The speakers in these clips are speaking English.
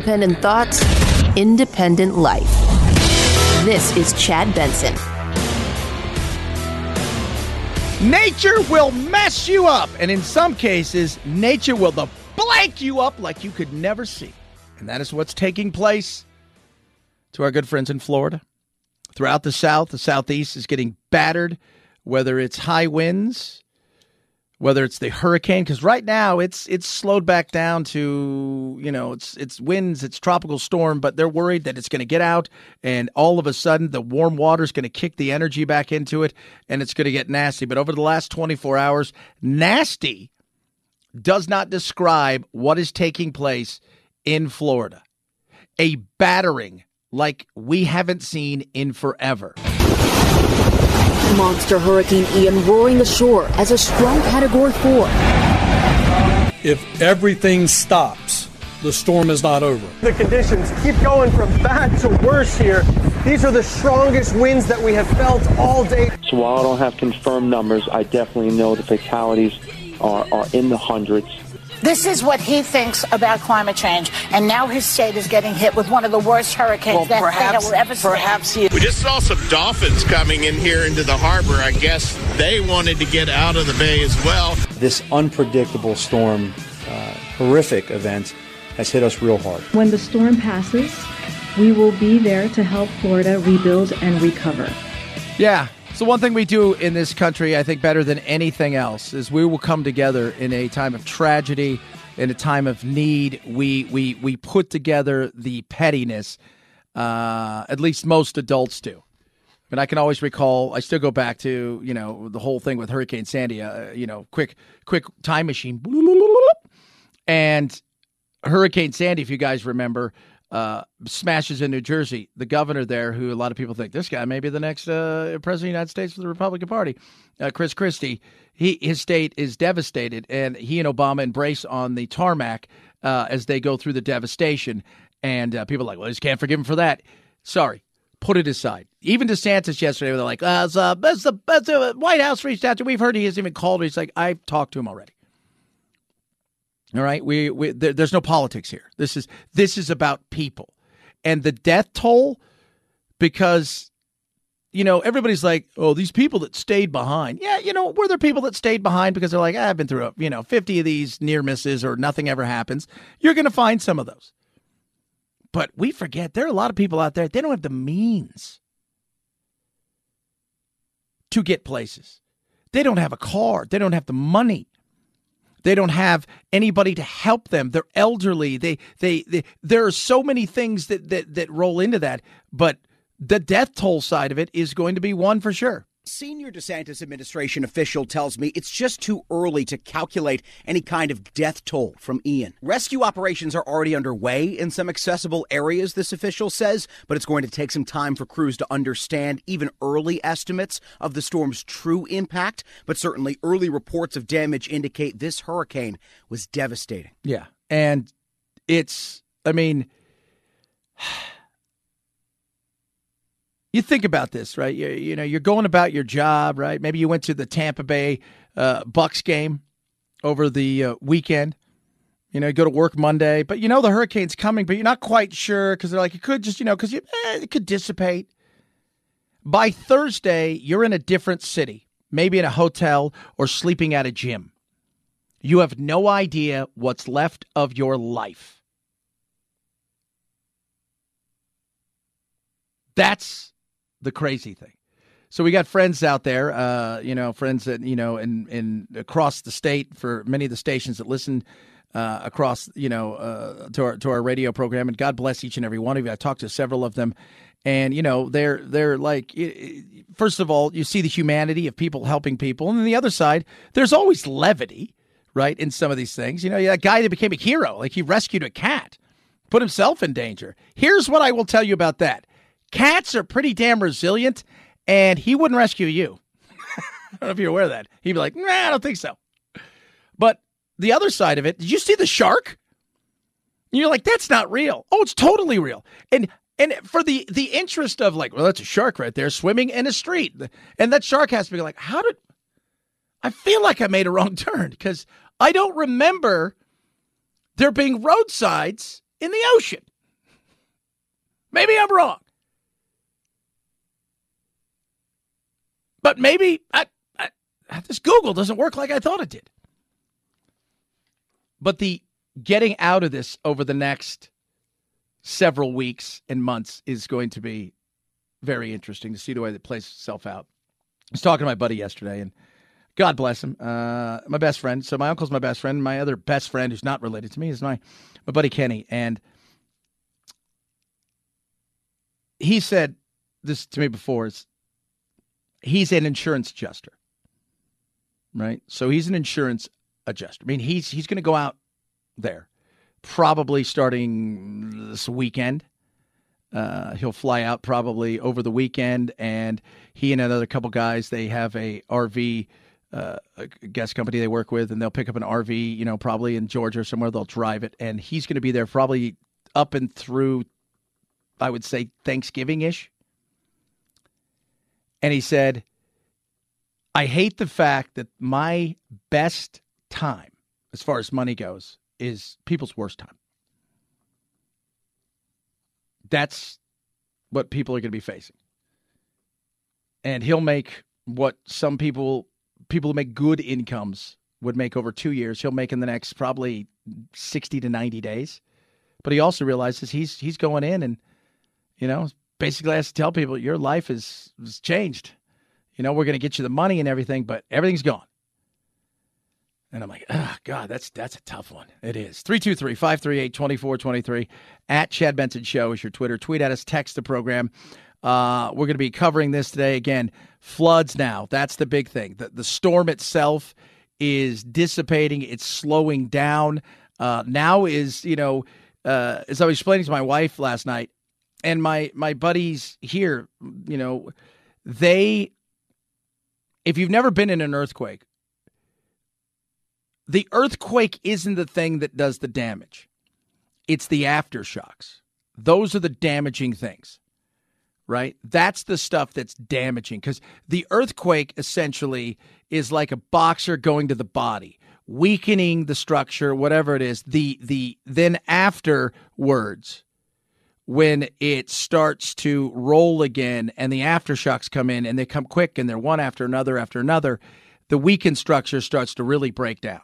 independent thoughts, independent life. This is Chad Benson. Nature will mess you up, and in some cases, nature will the blank you up like you could never see. And that is what's taking place to our good friends in Florida. Throughout the South, the Southeast is getting battered, whether it's high winds, whether it's the hurricane because right now it's it's slowed back down to you know it's it's winds it's tropical storm but they're worried that it's going to get out and all of a sudden the warm water is going to kick the energy back into it and it's going to get nasty. But over the last 24 hours nasty does not describe what is taking place in Florida. A battering like we haven't seen in forever Monster Hurricane Ian roaring ashore as a strong Category 4. If everything stops, the storm is not over. The conditions keep going from bad to worse here. These are the strongest winds that we have felt all day. So while I don't have confirmed numbers, I definitely know the fatalities are, are in the hundreds. This is what he thinks about climate change, and now his state is getting hit with one of the worst hurricanes well, that perhaps, they will ever see. Perhaps he. We just saw some dolphins coming in here into the harbor. I guess they wanted to get out of the bay as well. This unpredictable storm, uh, horrific event, has hit us real hard. When the storm passes, we will be there to help Florida rebuild and recover. Yeah, so one thing we do in this country, I think, better than anything else, is we will come together in a time of tragedy, in a time of need. We we we put together the pettiness. Uh, at least most adults do. And I can always recall. I still go back to you know the whole thing with Hurricane Sandy. Uh, you know, quick quick time machine, and Hurricane Sandy. If you guys remember, uh, smashes in New Jersey. The governor there, who a lot of people think this guy may be the next uh, president of the United States for the Republican Party, uh, Chris Christie, he his state is devastated, and he and Obama embrace on the tarmac uh, as they go through the devastation. And uh, people are like, well, just can't forgive him for that. Sorry, put it aside. Even DeSantis yesterday, they're like, uh, the, that's the, that's the White House reached out to. We've heard he hasn't even called. He's like, I've talked to him already. All right, we, we there, there's no politics here. This is this is about people, and the death toll, because you know everybody's like, oh, these people that stayed behind. Yeah, you know, were there people that stayed behind because they're like, ah, I've been through you know 50 of these near misses or nothing ever happens. You're going to find some of those, but we forget there are a lot of people out there they don't have the means to get places. They don't have a car. They don't have the money. They don't have anybody to help them. They're elderly. They, they, they there are so many things that, that, that roll into that. But the death toll side of it is going to be one for sure. Senior DeSantis administration official tells me it's just too early to calculate any kind of death toll from Ian. Rescue operations are already underway in some accessible areas, this official says, but it's going to take some time for crews to understand even early estimates of the storm's true impact. But certainly, early reports of damage indicate this hurricane was devastating. Yeah. And it's, I mean, you think about this, right? You, you know, you're going about your job, right? Maybe you went to the Tampa Bay uh, Bucks game over the uh, weekend. You know, you go to work Monday, but you know the hurricane's coming, but you're not quite sure because they're like, it could just, you know, because eh, it could dissipate. By Thursday, you're in a different city, maybe in a hotel or sleeping at a gym. You have no idea what's left of your life. That's the crazy thing. So we got friends out there, uh, you know, friends that you know, in in across the state for many of the stations that listen uh, across, you know, uh, to our to our radio program. And God bless each and every one of you. I talked to several of them, and you know, they're they're like, first of all, you see the humanity of people helping people, and then the other side, there's always levity, right, in some of these things. You know, that guy that became a hero, like he rescued a cat, put himself in danger. Here's what I will tell you about that Cats are pretty damn resilient, and he wouldn't rescue you. I don't know if you're aware of that. He'd be like, nah, I don't think so. But the other side of it, did you see the shark? And you're like, that's not real. Oh, it's totally real. And and for the the interest of like, well, that's a shark right there swimming in a street, and that shark has to be like, how did? I feel like I made a wrong turn because I don't remember there being roadsides in the ocean. Maybe I'm wrong. But maybe I, I, this Google doesn't work like I thought it did. But the getting out of this over the next several weeks and months is going to be very interesting to see the way that plays itself out. I was talking to my buddy yesterday, and God bless him, uh, my best friend. So my uncle's my best friend. My other best friend, who's not related to me, is my my buddy Kenny, and he said this to me before. Is he's an insurance adjuster, right? So he's an insurance adjuster. I mean, he's he's going to go out there probably starting this weekend. Uh, he'll fly out probably over the weekend, and he and another couple guys they have a RV uh, guest company they work with, and they'll pick up an RV, you know, probably in Georgia or somewhere. They'll drive it, and he's going to be there probably up and through, I would say Thanksgiving ish. And he said, "I hate the fact that my best time, as far as money goes, is people's worst time. That's what people are going to be facing. And he'll make what some people people who make good incomes would make over 2 years, he'll make in the next probably 60 to 90 days. But he also realizes he's he's going in and you know, basically has to tell people your life is, is changed. You know, we're going to get you the money and everything, but everything's gone. And I'm like, oh, God, that's that's a tough one. It is. 323 538 2423 at Chad Benson Show is your Twitter. Tweet at us, text the program. Uh, we're going to be covering this today. Again, floods now. That's the big thing. The, the storm itself is dissipating, it's slowing down. Uh, now is, you know, uh, as I was explaining to my wife last night, and my my buddies here, you know, they, if you've never been in an earthquake, the earthquake isn't the thing that does the damage. It's the aftershocks. Those are the damaging things, right? That's the stuff that's damaging because the earthquake essentially is like a boxer going to the body, weakening the structure, whatever it is. The the then afterwards, when it starts to roll again and the aftershocks come in and they come quick and they're one after another after another, the weakened structure starts to really break down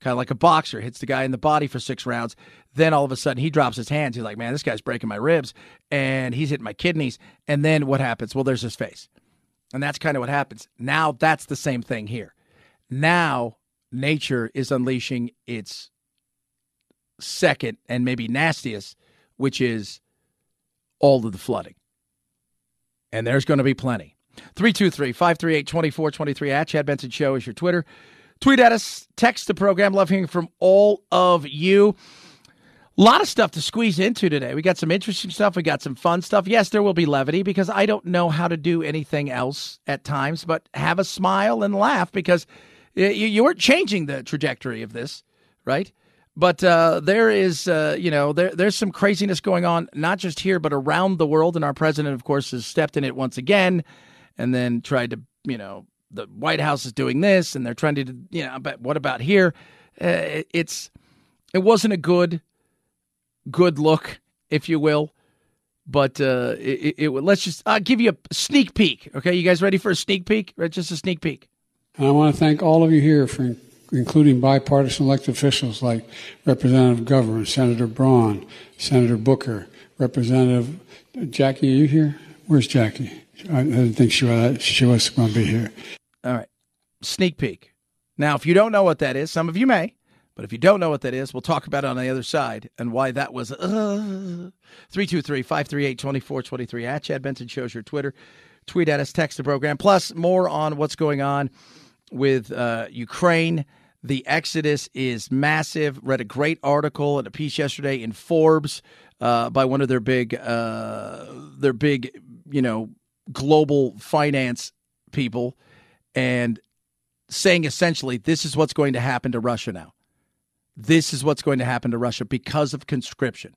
kind of like a boxer hits the guy in the body for six rounds. Then all of a sudden he drops his hands. He's like, man, this guy's breaking my ribs and he's hitting my kidneys. And then what happens? Well, there's his face. And that's kind of what happens. Now that's the same thing here. Now nature is unleashing its second and maybe nastiest, which is all of the flooding. And there's going to be plenty. 323 538 2423 at Chad Benson Show is your Twitter. Tweet at us, text the program. Love hearing from all of you. A lot of stuff to squeeze into today. We got some interesting stuff. We got some fun stuff. Yes, there will be levity because I don't know how to do anything else at times but have a smile and laugh because eh, you, you weren't changing the trajectory of this, right? But uh, there is, uh, you know, there, there's some craziness going on, not just here, but around the world. And our president, of course, has stepped in it once again and then tried to, you know, the White House is doing this and they're trying to, you know, but what about here? Uh, it's it wasn't a good good look, if you will. But uh, it, it, let's just I'll give you a sneak peek. Okay, you guys ready for a sneak peek? Right, just a sneak peek. I want to thank all of you here for including bipartisan elected officials like Representative McGovern, Senator Braun, Senator Booker, Representative Jackie. Are you here? Where's Jackie? I didn't think she was, she was going to be here. All right. Sneak peek. Now, if you don't know what that is, some of you may, but if you don't know what that is, we'll talk about it on the other side and why that was. Uh, 323 538 2423 at Chad Benson shows your Twitter. Tweet at us, text the program. Plus, more on what's going on with uh, Ukraine. The exodus is massive. Read a great article and a piece yesterday in Forbes uh, by one of their big, uh, their big, you know, global finance people and saying essentially this is what's going to happen to Russia now. This is what's going to happen to Russia because of conscription.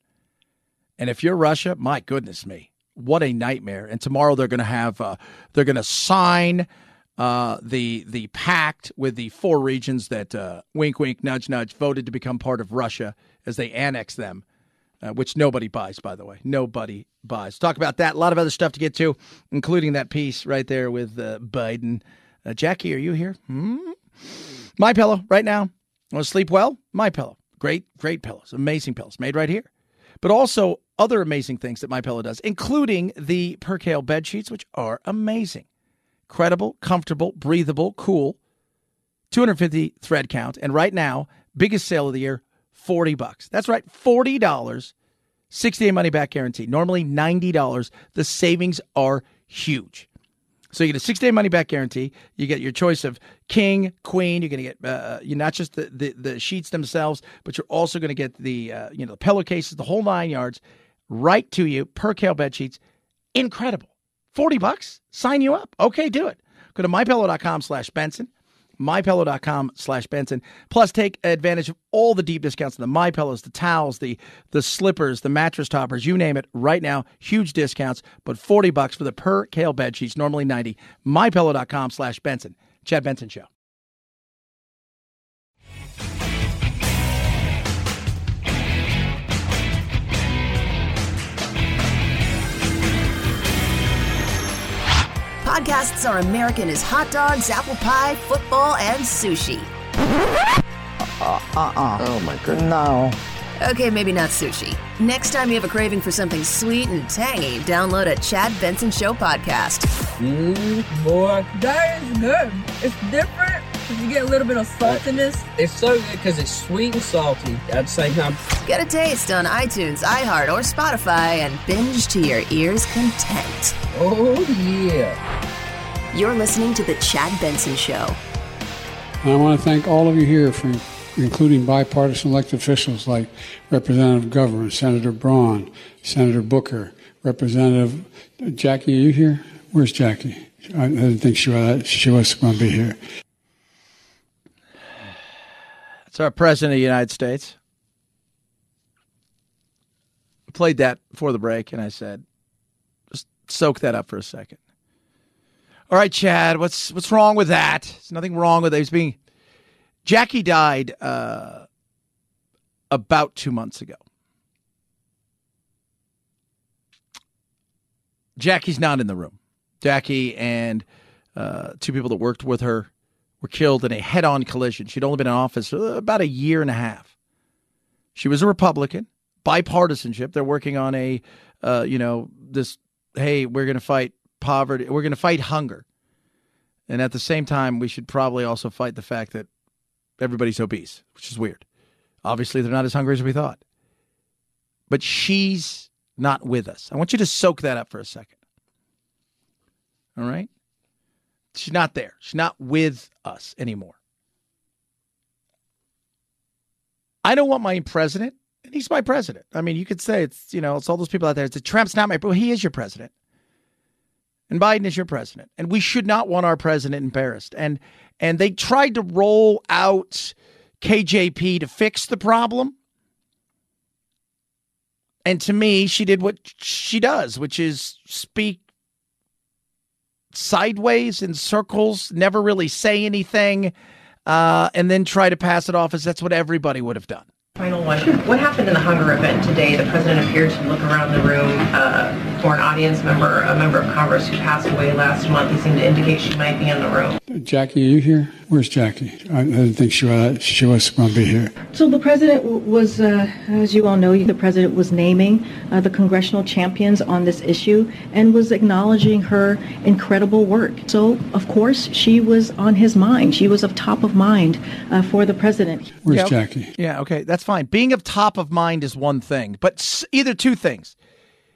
And if you're Russia, my goodness me, what a nightmare! And tomorrow they're going to have uh, they're going to sign uh, the the pact with the four regions that uh, wink wink nudge nudge voted to become part of Russia as they annex them uh, which nobody buys, by the way. Nobody buys. Talk about that. A lot of other stuff to get to, including that piece right there with uh, Biden. Uh, Jackie, are you here? Hmm? My pillow right now. Want to sleep well? My pillow. Great, great pillows. Amazing pillows made right here. But also other amazing things that My Pillow does, including the Percale bed sheets, which are amazing. Credible, comfortable, breathable, cool. 250 thread count. And right now, biggest sale of the year, 40 bucks. That's right, $40. 60 day money back guarantee. Normally $90. The savings are huge. So you get a six day money back guarantee. You get your choice of king, queen. You're going to get uh, you not just the, the, the sheets themselves, but you're also going to get the uh, you know the pillowcases, the whole nine yards, right to you. Percale bed sheets, incredible. Forty bucks, sign you up. Okay, do it. Go to mypillow.com/slash Benson mypillow.com slash benson plus take advantage of all the deep discounts on the my pillows the towels the the slippers the mattress toppers you name it right now huge discounts but 40 bucks for the Percale bed sheets normally 90 mypillow.com slash benson chad benson show Podcasts are American as hot dogs, apple pie, football, and sushi. Uh uh. Oh my goodness. No. Okay, maybe not sushi. Next time you have a craving for something sweet and tangy, download a Chad Benson Show podcast. Mmm, boy. That is good. It's different because you get a little bit of saltiness. Uh, it's so good because it's sweet and salty at the same time. Get a taste on iTunes, iHeart, or Spotify and binge to your ears' content. Oh, yeah. You're listening to The Chad Benson Show. I want to thank all of you here for including bipartisan elected officials like Representative McGovern, Senator Braun, Senator Booker, Representative Jackie. Are you here? Where's Jackie? I didn't think she was, she was going to be here. It's our president of the United States. Played that before the break, and I said, just soak that up for a second. All right, Chad, what's what's wrong with that? There's nothing wrong with it. He's being Jackie died uh, about two months ago. Jackie's not in the room. Jackie and uh, two people that worked with her were killed in a head on collision. She'd only been in office about a year and a half. She was a Republican, bipartisanship. They're working on a, uh, you know, this, hey, we're going to fight poverty, we're going to fight hunger. And at the same time, we should probably also fight the fact that everybody's obese, which is weird. Obviously, they're not as hungry as we thought. But she's not with us. I want you to soak that up for a second. All right? She's not there. She's not with us anymore. I don't want my president, and he's my president. I mean, you could say it's, you know, it's all those people out there. It's Trump's not my, but he is your president. And Biden is your president. And we should not want our president embarrassed. And and they tried to roll out KJP to fix the problem. And to me, she did what she does, which is speak sideways in circles, never really say anything, uh, and then try to pass it off as that's what everybody would have done. Final one. What happened in the hunger event today? The president appeared to look around the room uh, for an audience member, a member of Congress who passed away last month. He seemed to indicate she might be in the room. Jackie, are you here? Where's Jackie? I, didn't think she was, she was going to be here. So the president was, uh, as you all know, the president was naming uh, the congressional champions on this issue and was acknowledging her incredible work. So, of course, she was on his mind. She was of top of mind uh, for the president. Where's Yeah, Jackie? Yeah, okay, that's fine. Being of top of mind is one thing, but s- either two things.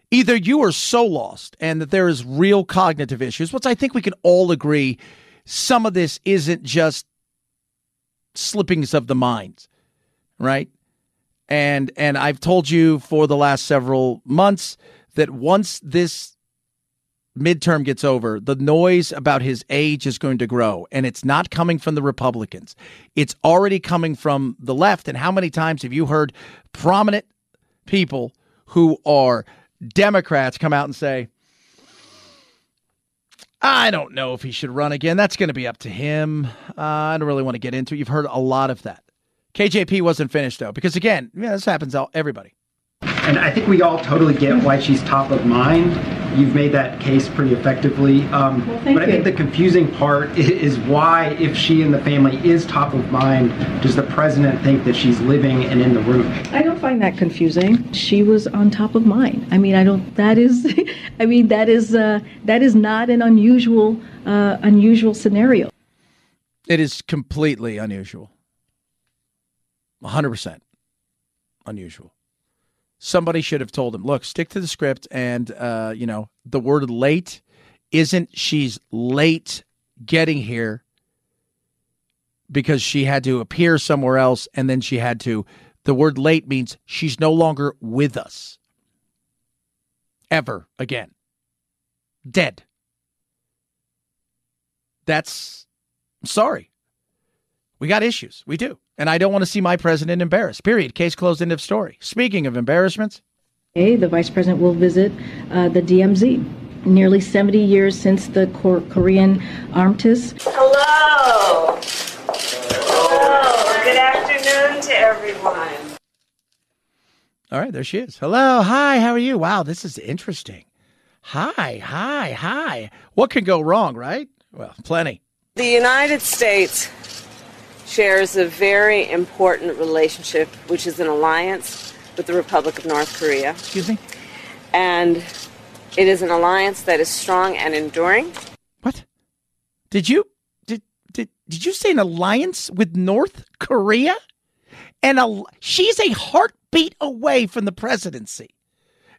Either you are so lost and that there is real cognitive issues, which I think we can all agree some of this isn't just slippings of the mind, right? And and I've told you for the last several months that once this midterm gets over, the noise about his age is going to grow. And it's not coming from the Republicans. It's already coming from the left. And how many times have you heard prominent people who are Democrats come out and say, I don't know if he should run again. That's going to be up to him. Uh, I don't really want to get into it. You've heard a lot of that. KJP wasn't finished, though, because again, yeah, this happens to everybody. and I think we all totally get why she's top of mind. You've made that case pretty effectively. Um, Well, thank but I think you. the confusing part is why, if she and the family is top of mind, does the president think that she's living and in the room? I don't find that confusing. She was on top of mine. I mean, I don't. That is, I mean, that is uh, that is not an unusual uh, unusual scenario. It is completely unusual. 100% unusual. Somebody should have told him, look, stick to the script. And, uh, you know, the word late isn't she's late getting here because she had to appear somewhere else and then she had to. The word late means she's no longer with us ever again. Dead. That's sorry. We got issues. We do. And I don't want to see my president embarrassed. Period. Case closed. End of story. Speaking of embarrassments, hey, the vice president will visit uh, the DMZ. Nearly 70 years since the Kor- Korean armistice. Hello. Hello. Good afternoon to everyone. all right, there she is. Hello. Hi. How are you? Wow, this is interesting. Hi. Hi. Hi. What could go wrong, right? Well, plenty. The United States shares a very important relationship, which is an alliance with the Republic of North Korea. Excuse me? And it is an alliance that is strong and enduring. What? Did you did did did you say an alliance with North Korea? And a, she's a heartbeat away from the presidency.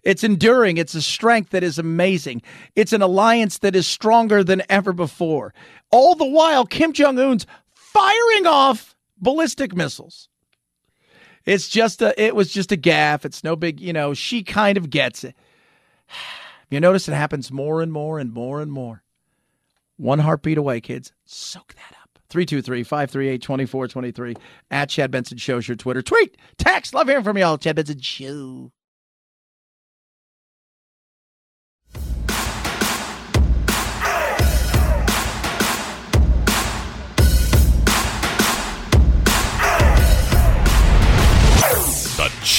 It's enduring. It's a strength that is amazing. It's an alliance that is stronger than ever before. All the while, Kim Jong Un's firing off ballistic missiles. It's just a. It was just a gaffe. It's no big. You know, she kind of gets it. You notice it happens more and more and more and more. One heartbeat away, kids. Soak that up. 323 538 2423 at Chad Benson Show's your Twitter. Tweet, text. Love hearing from y'all. Chad Benson Show.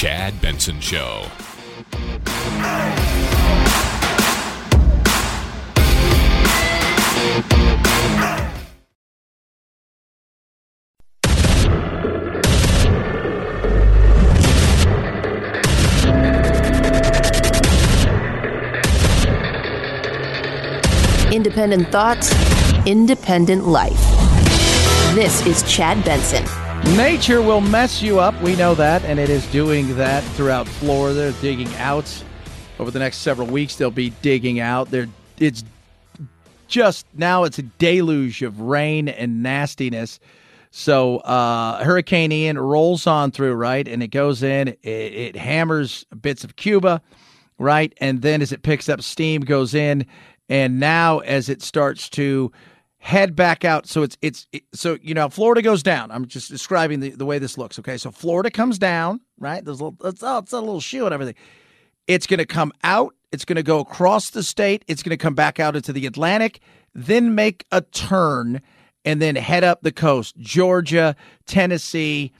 Chad Benson Show. Independent thoughts, independent life. This is Chad Benson. Nature will mess you up. We know that, and it is doing that throughout Florida. They're digging out over the next several weeks. They'll be digging out. They're it's just now it's a deluge of rain and nastiness. So uh, Hurricane Ian rolls on through, right, and it goes in. It, it hammers bits of Cuba, right, and then as it picks up steam, goes in, and now as it starts to head back out. So it's it's it, so you know Florida goes down. I'm just describing the, the way this looks. Okay, so Florida comes down, right? There's a little it's, oh, it's a little shoe and everything. It's going to come out. It's going to go across the state. It's going to come back out into the Atlantic, then make a turn, and then head up the coast. Georgia, Tennessee,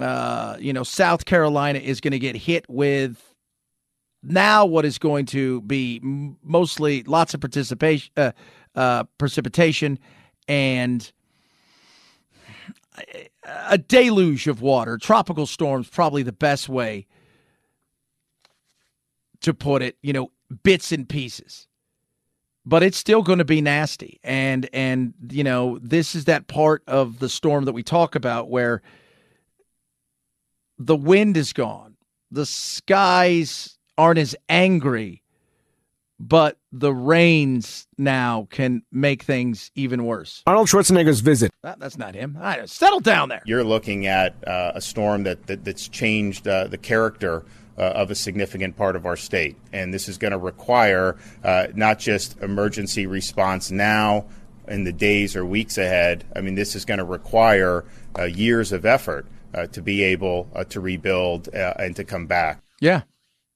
uh, you know, South Carolina is going to get hit with now what is going to be mostly lots of participation, uh, uh, precipitation, and a- deluge of water. Tropical storms, probably the best way to put it. You know, bits and pieces, but it's still going to be nasty. And and you know, this is that part of the storm that we talk about where the wind is gone, the skies aren't as angry, but the rains now can make things even worse. Arnold Schwarzenegger's visit. That, that's not him. All right, settle down there. You're looking at uh, a storm that, that that's changed uh, the character uh, of a significant part of our state, and this is going to require uh, not just emergency response now in the days or weeks ahead. I mean, this is going to require uh, years of effort uh, to be able uh, to rebuild uh, and to come back. Yeah.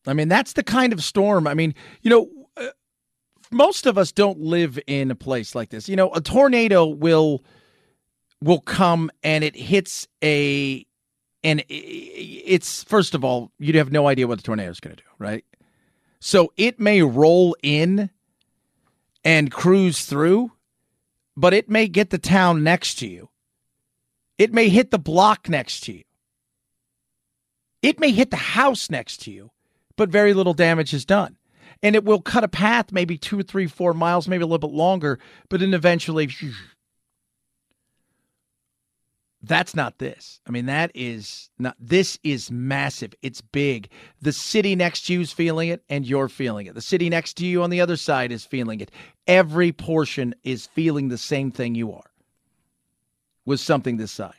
I mean, that's the kind of storm. I mean, you know, most of us don't live in a place like this. You know, a tornado will will come and it hits a and it's first of all, you'd have no idea what the tornado is going to do, right? So it may roll in and cruise through, but it may get the town next to you. It may hit the block next to you. It may hit the house next to you, but very little damage is done. And it will cut a path maybe two three, four miles, maybe a little bit longer, but then eventually that's not this. I mean, that is not, this is massive. It's big. The city next to you is feeling it, and you're feeling it. The city next to you on the other side is feeling it. Every portion is feeling the same thing you are with something this size.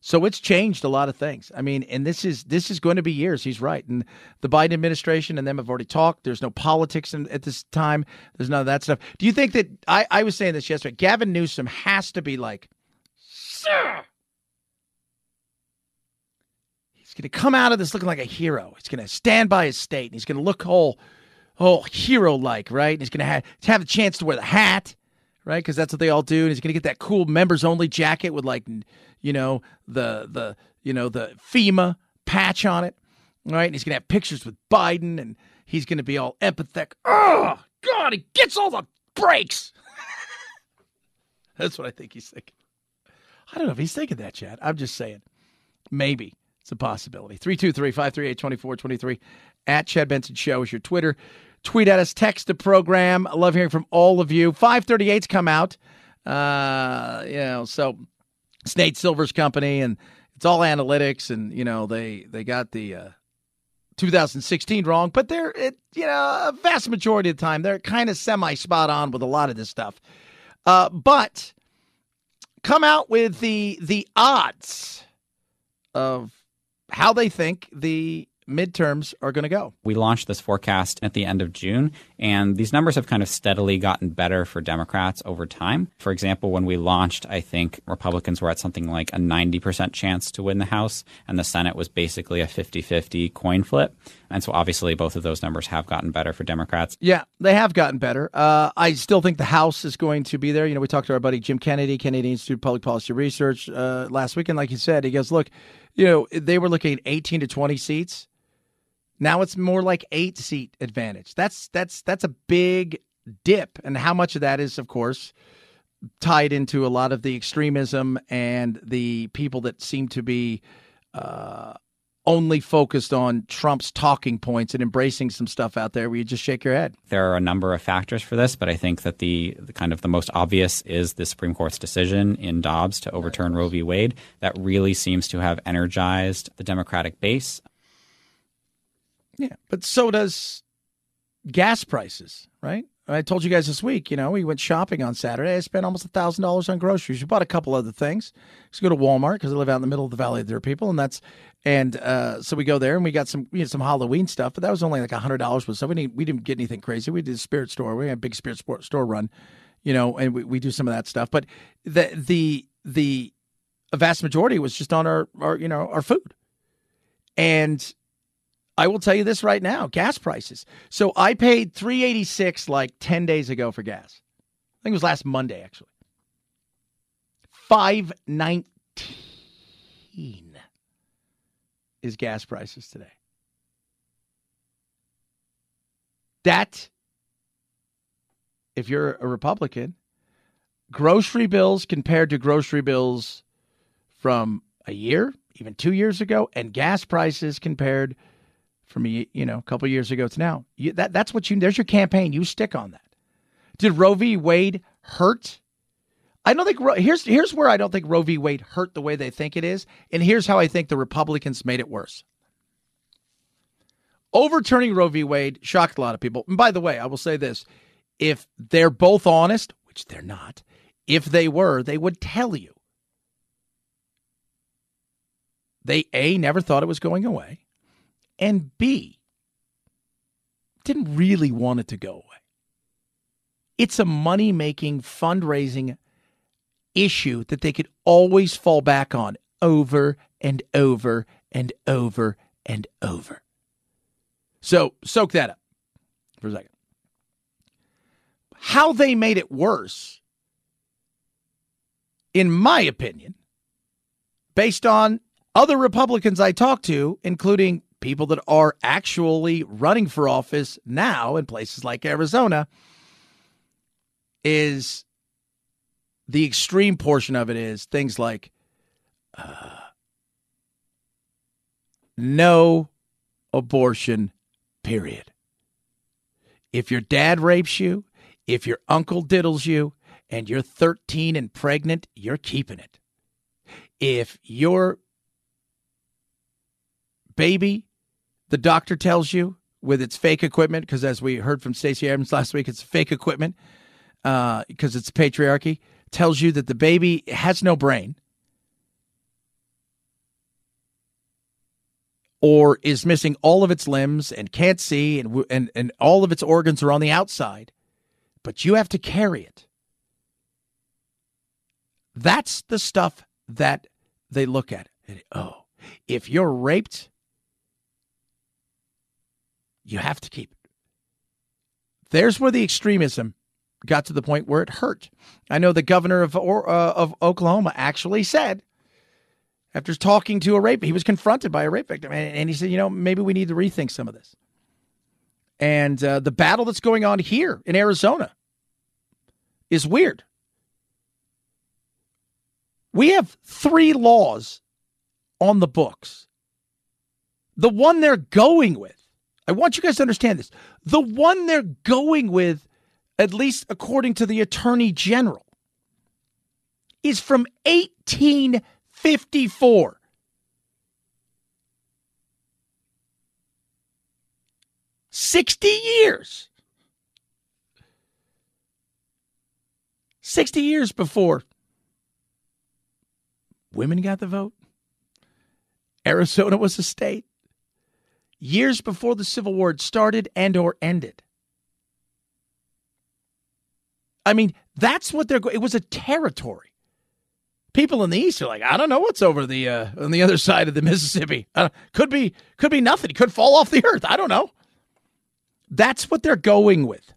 So it's changed a lot of things. I mean, and this is this is going to be years. He's right, and the Biden administration and them have already talked. There's no politics in, at this time. There's none of that stuff. Do you think that I, I was saying this yesterday? Gavin Newsom has to be like, sir, He's going to come out of this looking like a hero. He's going to stand by his state, and he's going to look whole, whole hero like, right? And he's going to have, to have a chance to wear the hat, right? Because that's what they all do. And he's going to get that cool members only jacket with like, you know, the the you know the FEMA patch on it, right? And he's going to have pictures with Biden, and he's going to be all empathetic. Oh God, he gets all the breaks. that's what I think he's thinking. I don't know if he's thinking that, Chad. I'm just saying. Maybe. It's a possibility. 323 538 2423 at Chad Benson Show is your Twitter. Tweet at us, text the program. I love hearing from all of you. 538's come out. Uh, you know, so it's Nate Silver's company, and it's all analytics, and, you know, they, they got the. Uh, 2016 wrong, but they're, it, you know, a vast majority of the time, they're kind of semi spot on with a lot of this stuff. Uh, but come out with the the odds of how they think the midterms are going to go. We launched this forecast at the end of June, and these numbers have kind of steadily gotten better for Democrats over time. For example, when we launched, I think Republicans were at something like a 90% chance to win the House, and the Senate was basically a 50 50 coin flip. And so obviously, both of those numbers have gotten better for Democrats. Yeah, they have gotten better. Uh, I still think the House is going to be there. You know, we talked to our buddy Jim Kennedy, Kennedy Institute of Public Policy Research, uh, last week, and like he said, he goes, look, you know, they were looking at 18 to 20 seats. Now it's more like eight seat advantage. That's that's that's a big dip, and how much of that is, of course, tied into a lot of the extremism and the people that seem to be uh, only focused on Trump's talking points and embracing some stuff out there where you just shake your head. There are a number of factors for this, but I think that the, the kind of the most obvious is the Supreme Court's decision in Dobbs to overturn Roe v. Wade. That really seems to have energized the Democratic base. Yeah, but so does gas prices, right? I told you guys this week, you know, we went shopping on Saturday. I spent almost thousand dollars on groceries. We bought a couple other things. Let's go to Walmart because I live out in the middle of the valley There are people, and that's and uh, so we go there and we got some you some Halloween stuff, but that was only like a hundred dollars worth. So we didn't we didn't get anything crazy. We did a spirit store. We had a big spirit store run, you know, and we, we do some of that stuff. But the the the vast majority was just on our our you know our food, and I will tell you this right now: gas prices. So I paid three eighty six like ten days ago for gas. I think it was last Monday actually. Five nineteen is gas prices today. That, if you're a Republican, grocery bills compared to grocery bills from a year, even two years ago, and gas prices compared from a, you know a couple years ago to now. You, that that's what you. There's your campaign. You stick on that. Did Roe v. Wade hurt? I don't think here's here's where I don't think Roe v. Wade hurt the way they think it is, and here's how I think the Republicans made it worse. Overturning Roe v. Wade shocked a lot of people. And by the way, I will say this: if they're both honest, which they're not, if they were, they would tell you. They a never thought it was going away and B, didn't really want it to go away. It's a money making, fundraising issue that they could always fall back on over and over and over and over. So soak that up for a second. How they made it worse, in my opinion, based on other Republicans I talked to, including people that are actually running for office now in places like Arizona, is the extreme portion of it is things like uh, no abortion, period. If your dad rapes you, if your uncle diddles you, and you're 13 and pregnant, you're keeping it. If your baby, the doctor tells you with its fake equipment, because as we heard from Stacey Abrams last week, it's fake equipment because uh, it's patriarchy, tells you that the baby has no brain or is missing all of its limbs and can't see and, and, and all of its organs are on the outside, but you have to carry it. That's the stuff that they look at. Oh, if you're raped, you have to keep it. There's where the extremism got to the point where it hurt. I know the governor of uh, of Oklahoma actually said after talking to a rape, he was confronted by a rape victim, and, and he said, you know, maybe we need to rethink some of this. And uh, the battle that's going on here in Arizona is weird. We have three laws on the books. The one they're going with, I want you guys to understand this. The one they're going with, at least according to the attorney general, is from 1854. Sixty years. Sixty years before women got the vote. Arizona was a state. Years before the Civil War started and or ended. I mean, that's what they're going. It was a territory. People in the east are like, I don't know what's over the uh, on the other side of the Mississippi. Uh, could be could be nothing. Could fall off the earth. I don't know. That's what they're going with.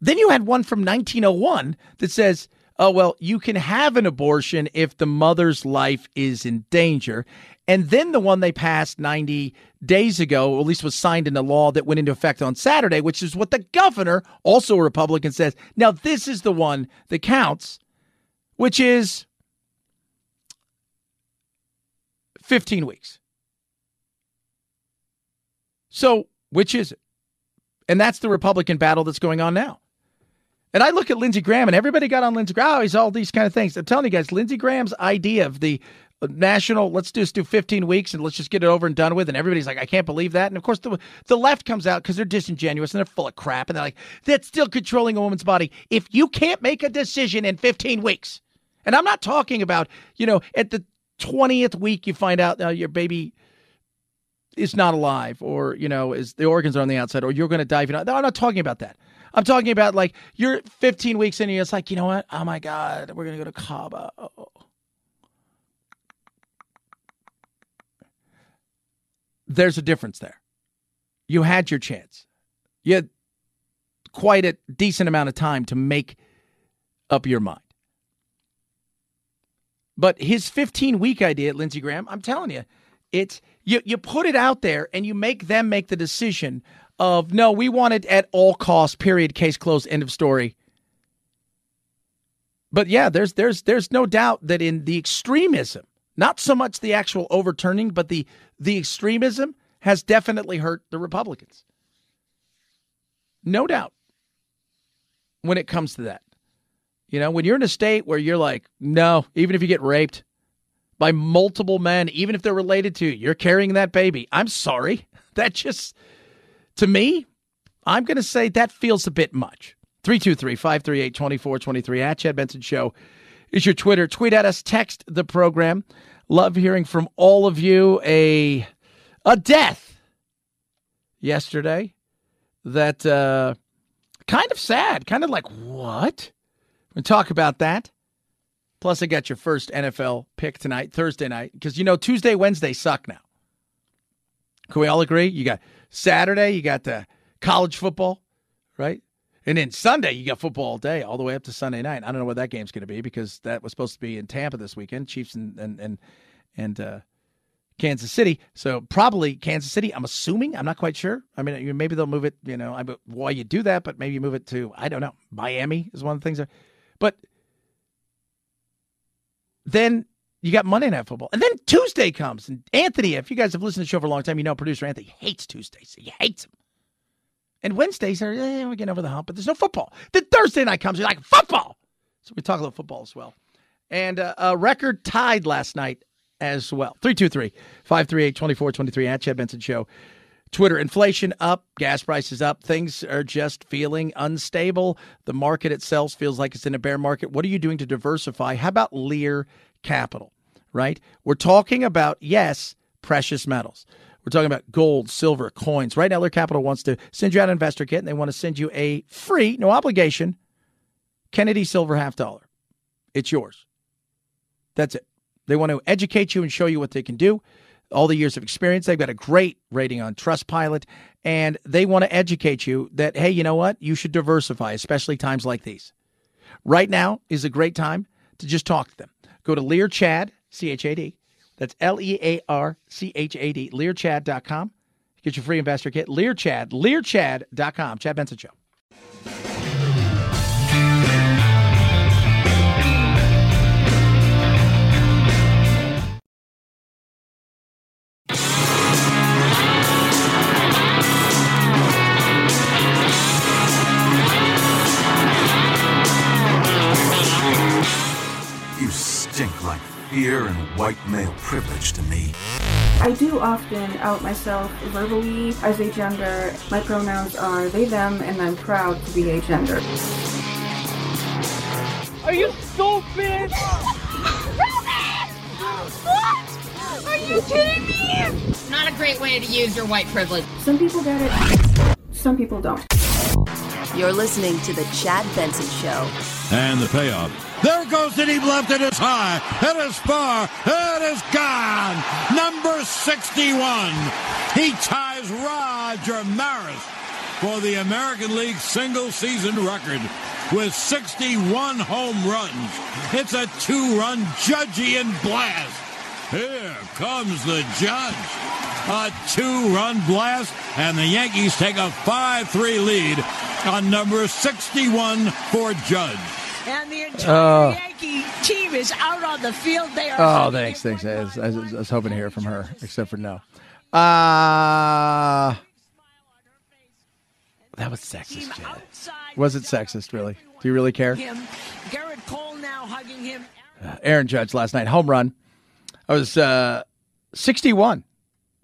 Then you had one from 1901 that says oh, well, you can have an abortion if the mother's life is in danger. And then the one they passed 90 days ago, or at least was signed into law that went into effect on Saturday, which is what the governor, also a Republican, says. Now, this is the one that counts, which is 15 weeks. So, which is it? And that's the Republican battle that's going on now. And I look at Lindsey Graham, and everybody got on Lindsey Graham. Oh, he's all these kind of things. I'm telling you guys, Lindsey Graham's idea of the national, let's just do 15 weeks and let's just get it over and done with. And everybody's like, I can't believe that. And of course, the, the left comes out because they're disingenuous and they're full of crap. And they're like, that's still controlling a woman's body. If you can't make a decision in 15 weeks, and I'm not talking about, you know, at the 20th week, you find out uh, your baby is not alive or, you know, is the organs are on the outside or you're going to die. If you're not. No, I'm not talking about that. I'm talking about like you're 15 weeks in and it's like, you know what? Oh my God, we're going to go to Cabo. There's a difference there. You had your chance. You had quite a decent amount of time to make up your mind. But his 15 week idea, at Lindsey Graham, I'm telling you, it's you you put it out there and you make them make the decision of no, we want it at all costs, period, case closed, end of story. But yeah, there's there's there's no doubt that in the extremism, not so much the actual overturning, but the the extremism has definitely hurt the Republicans. No doubt. When it comes to that. You know, when you're in a state where you're like, no, even if you get raped by multiple men, even if they're related to you, you're carrying that baby. I'm sorry. That just to me, I'm going to say that feels a bit much. 323 538 2423 at Chad Benson Show is your Twitter. Tweet at us, text the program. Love hearing from all of you. A a death yesterday that uh, kind of sad, kind of like what? We'll talk about that. Plus, I got your first NFL pick tonight, Thursday night, because you know Tuesday, Wednesday suck now. Can we all agree? You got Saturday, you got the college football, right? And then Sunday, you got football all day, all the way up to Sunday night. I don't know what that game's going to be because that was supposed to be in Tampa this weekend, Chiefs and and and, and uh, Kansas City. So probably Kansas City. I'm assuming. I'm not quite sure. I mean, maybe they'll move it. You know, I why you do that, but maybe you move it to I don't know. Miami is one of the things. That, but then you got Monday Night Football, and then Tuesday comes. And Anthony, if you guys have listened to the show for a long time, you know producer Anthony hates Tuesdays. He hates them. And Wednesdays are eh, we're getting over the hump, but there's no football. Then Thursday night comes, you're like football. So we talk a little football as well. And uh, a record tied last night as well. 323 538 2423 at Chad Benson Show. Twitter inflation up, gas prices up. Things are just feeling unstable. The market itself feels like it's in a bear market. What are you doing to diversify? How about Lear Capital, right? We're talking about, yes, precious metals. We're talking about gold, silver, coins. Right now, Lear Capital wants to send you out an investor kit and they want to send you a free, no obligation, Kennedy silver half dollar. It's yours. That's it. They want to educate you and show you what they can do all the years of experience. They've got a great rating on Trustpilot, and they want to educate you that, hey, you know what? You should diversify, especially times like these. Right now is a great time to just talk to them. Go to Lear Chad, C H A D. That's L E A R C H A D, learchad.com. Get your free investor kit. Learchad, learchad.com. Chad Benson Show. Fear and white male privilege to me. I do often out myself verbally as a gender. My pronouns are they, them, and I'm proud to be a gender. Are you stupid? what? Are you kidding me? Not a great way to use your white privilege. Some people get it, some people don't. You're listening to The Chad Benson Show. And the payoff. There goes the deep left. It is high. It is far. It is gone. Number 61. He ties Roger Maris for the American League single season record with 61 home runs. It's a two run Judgian blast. Here comes the judge. A two run blast, and the Yankees take a 5 3 lead on number 61 for Judge. And the entire uh, Yankee team is out on the field. They are. Oh, thanks, thanks. I was, I, was, I was, hoping to hear from her, except for no. Uh, that was sexist, Jed. Was it sexist, really? Do you really care? Him. Gerrit Cole now hugging him. Uh, Aaron Judge last night, home run. I was uh, 61.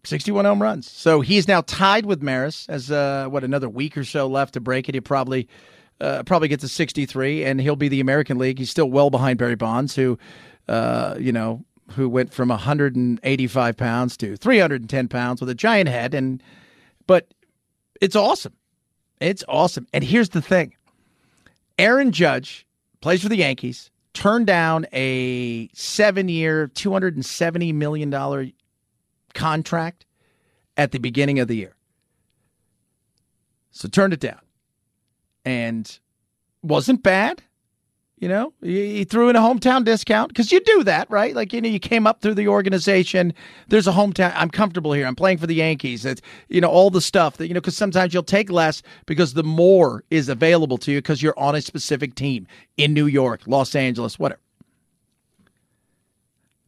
61 home runs. So he's now tied with Maris as uh, what another week or so left to break it. He probably uh, probably get to 63, and he'll be the American League. He's still well behind Barry Bonds, who, uh, you know, who went from 185 pounds to 310 pounds with a giant head. And but it's awesome. It's awesome. And here's the thing: Aaron Judge plays for the Yankees. Turned down a seven-year, 270 million dollar contract at the beginning of the year. So turned it down and wasn't bad. You know, he threw in a hometown discount because you do that, right? Like, you know, you came up through the organization. There's a hometown. I'm comfortable here. I'm playing for the Yankees. It's, you know, all the stuff that, you know, because sometimes you'll take less because the more is available to you because you're on a specific team in New York, Los Angeles, whatever.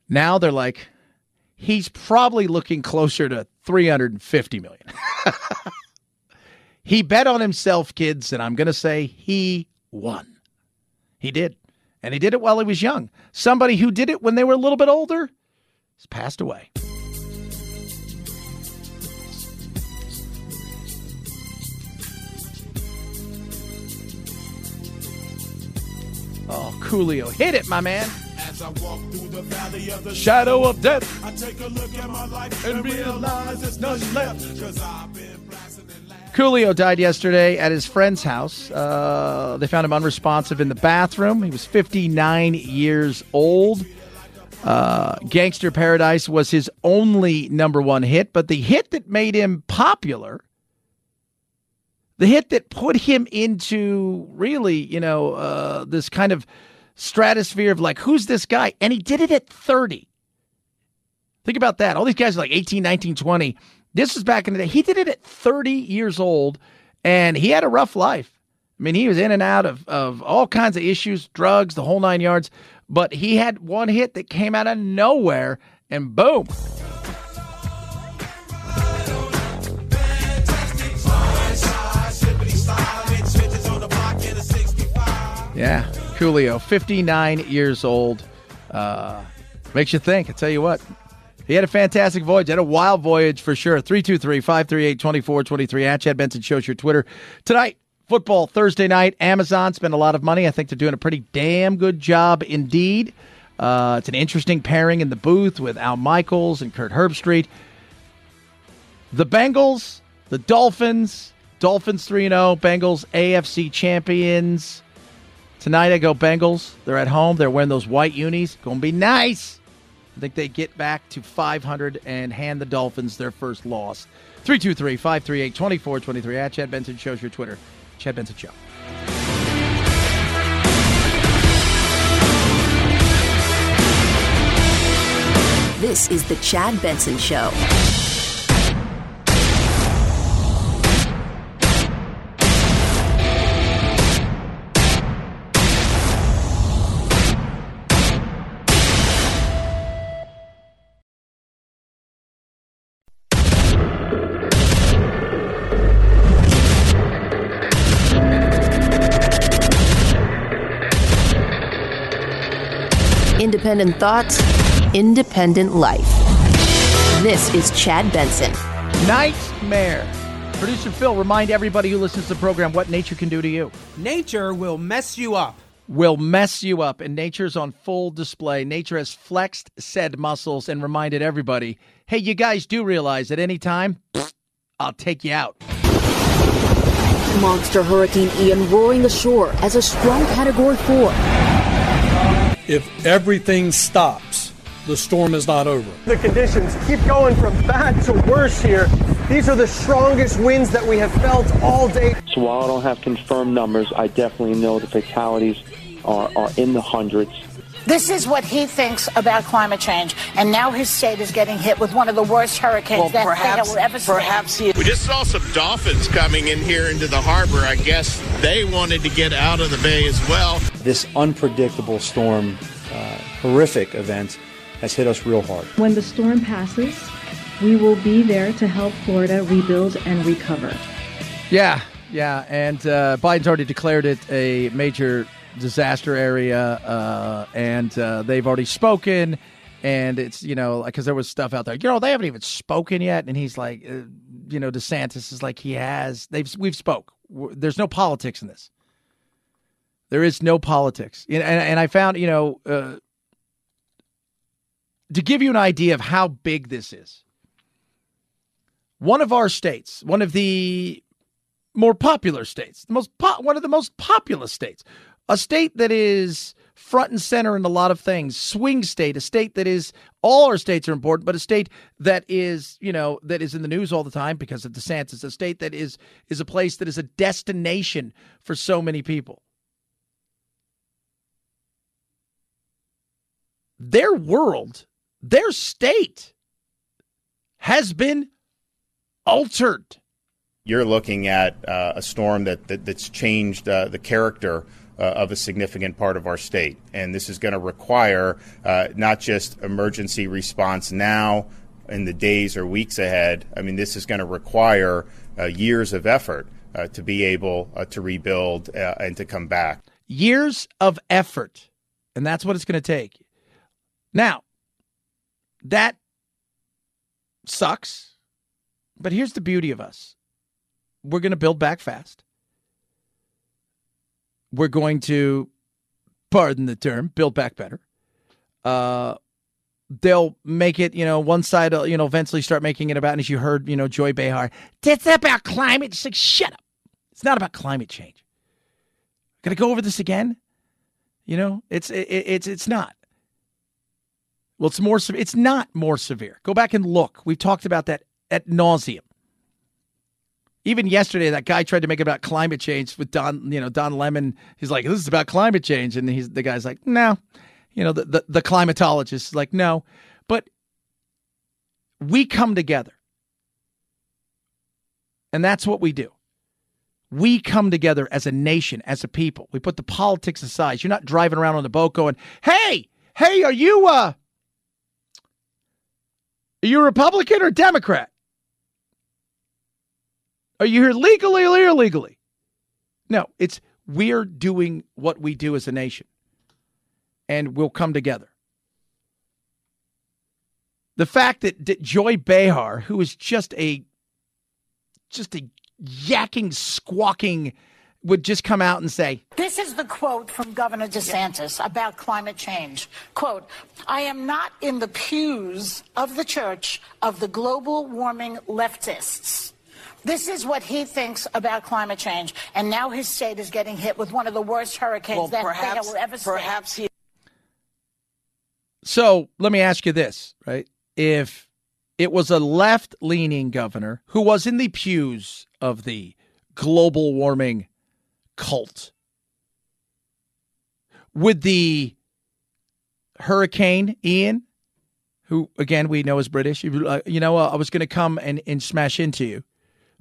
Now they're like, he's probably looking closer to 350 million. He bet on himself, kids, and I'm going to say he won. He did. And he did it while he was young. Somebody who did it when they were a little bit older has passed away. Oh, Coolio. Hit it, my man. As I walk through the valley of the shadow of death, I take a look at my life and realize there's nothing left. Cause been Coolio died yesterday at his friend's house. Uh, they found him unresponsive in the bathroom. He was 59 years old. Uh, Gangsta's Paradise was his only number one hit, but the hit that made him popular, the hit that put him into really, you know, uh, this kind of stratosphere of like, who's this guy? And he did it at 30. Think about that. All these guys are like 18, 19, 20. This was back in the day. He did it at 30 years old, and he had a rough life. I mean, he was in and out of, of all kinds of issues, drugs, the whole nine yards. But he had one hit that came out of nowhere, and boom. Yeah, Coolio, 59 years old. Uh, makes you think. I tell you what. He had a fantastic voyage. Had a wild voyage for sure. 323 538 2423 at Chad Benson shows your Twitter. Tonight, football Thursday night. Amazon spent a lot of money. I think they're doing a pretty damn good job indeed. Uh, it's an interesting pairing in the booth with Al Michaels and Kirk Herbstreit. The Bengals, the Dolphins, Dolphins 3 0, Bengals AFC champions. Tonight I go Bengals. They're at home. They're wearing those white unis. To be nice. I think they get back to 500 and hand the Dolphins their first loss. 323 538 2423 at Chad Benson Shows your Twitter. Chad Benson Show. This is the Chad Benson Show. Independent thoughts, independent life. This is Chad Benson. Nightmare. Producer Phil, remind everybody who listens to the program what nature can do to you. Nature will mess you up. Will mess you up, and nature's on full display. Nature has flexed said muscles and reminded everybody hey, you guys do realize at any time, I'll take you out. Monster Hurricane Ian roaring ashore as a strong Category 4. If everything stops, the storm is not over. The conditions keep going from bad to worse here. These are the strongest winds that we have felt all day. So while I don't have confirmed numbers, I definitely know the fatalities are, are in the hundreds. This is what he thinks about climate change, and now his state is getting hit with one of the worst hurricanes Well, that perhaps- they will ever see. perhaps We just saw some dolphins coming in here into the harbor. I guess they wanted to get out of the bay as well. This unpredictable storm, uh, horrific event, has hit us real hard. When the storm passes, we will be there to help Florida rebuild and recover. Yeah, yeah, and uh, Biden's already declared it a major disaster area, uh, and uh, they've already spoken. And it's you know because there was stuff out there, you know they haven't even spoken yet, and he's like, uh, you know DeSantis is like he has. They've we've spoke. There's no politics in this. There is no politics, and and, and I found you know uh, to give you an idea of how big this is. One of our states, one of the more popular states, the most po- one of the most populous states, a state that is front and center in a lot of things, swing state, a state that is all our states are important, but a state that is, you know, that is in the news all the time because of DeSantis, a state that is is a place that is a destination for so many people. Their world, their state has been altered. You're looking at uh, a storm that, that that's changed uh, the character uh, of a significant part of our state, and this is going to require uh, not just emergency response now in the days or weeks ahead. I mean, this is going to require uh, years of effort uh, to be able uh, to rebuild uh, and to come back. years of effort. And that's what it's going to take. Now, that sucks. But here's the beauty of us we're going to build back fast. We're going to, pardon the term, build back better. Uh, they'll make it, you know, one side, you know, eventually start making it about, and as you heard, you know, Joy Behar, it's about climate. It's like, shut up. It's not about climate change. Gonna go over this again? You know, it's it, it's it's not. Well, it's more. It's not more severe. Go back and look. We've talked about that at nauseum. Even yesterday, that guy tried to make it about climate change with Don. You know, Don Lemon. He's like, "This is about climate change," and he's the guy's like, "No." You know, the the, the climatologist is like, "No," but we come together. And that's what we do. We come together as a nation, as a people. We put the politics aside. You're not driving around on the boat going, "Hey, hey, are you uh are you a Republican or Democrat? Are you here legally or illegally?" No, it's we're doing what we do as a nation. And we'll come together. The fact that, Joy Behar, who is just a just a yakking, squawking, would just come out and say, This is the quote from Governor DeSantis about climate change. Quote, I am not in the pews of the church of the global warming leftists. This is what he thinks about climate change. And now his state is getting hit with one of the worst hurricanes Well, that perhaps- they will ever see. perhaps he So let me ask you this, right? If it was a left leaning governor who was in the pews of the global warming cult, would the Hurricane Ian, who again we know is British, you uh, know, uh, I was going to come and, and smash into you,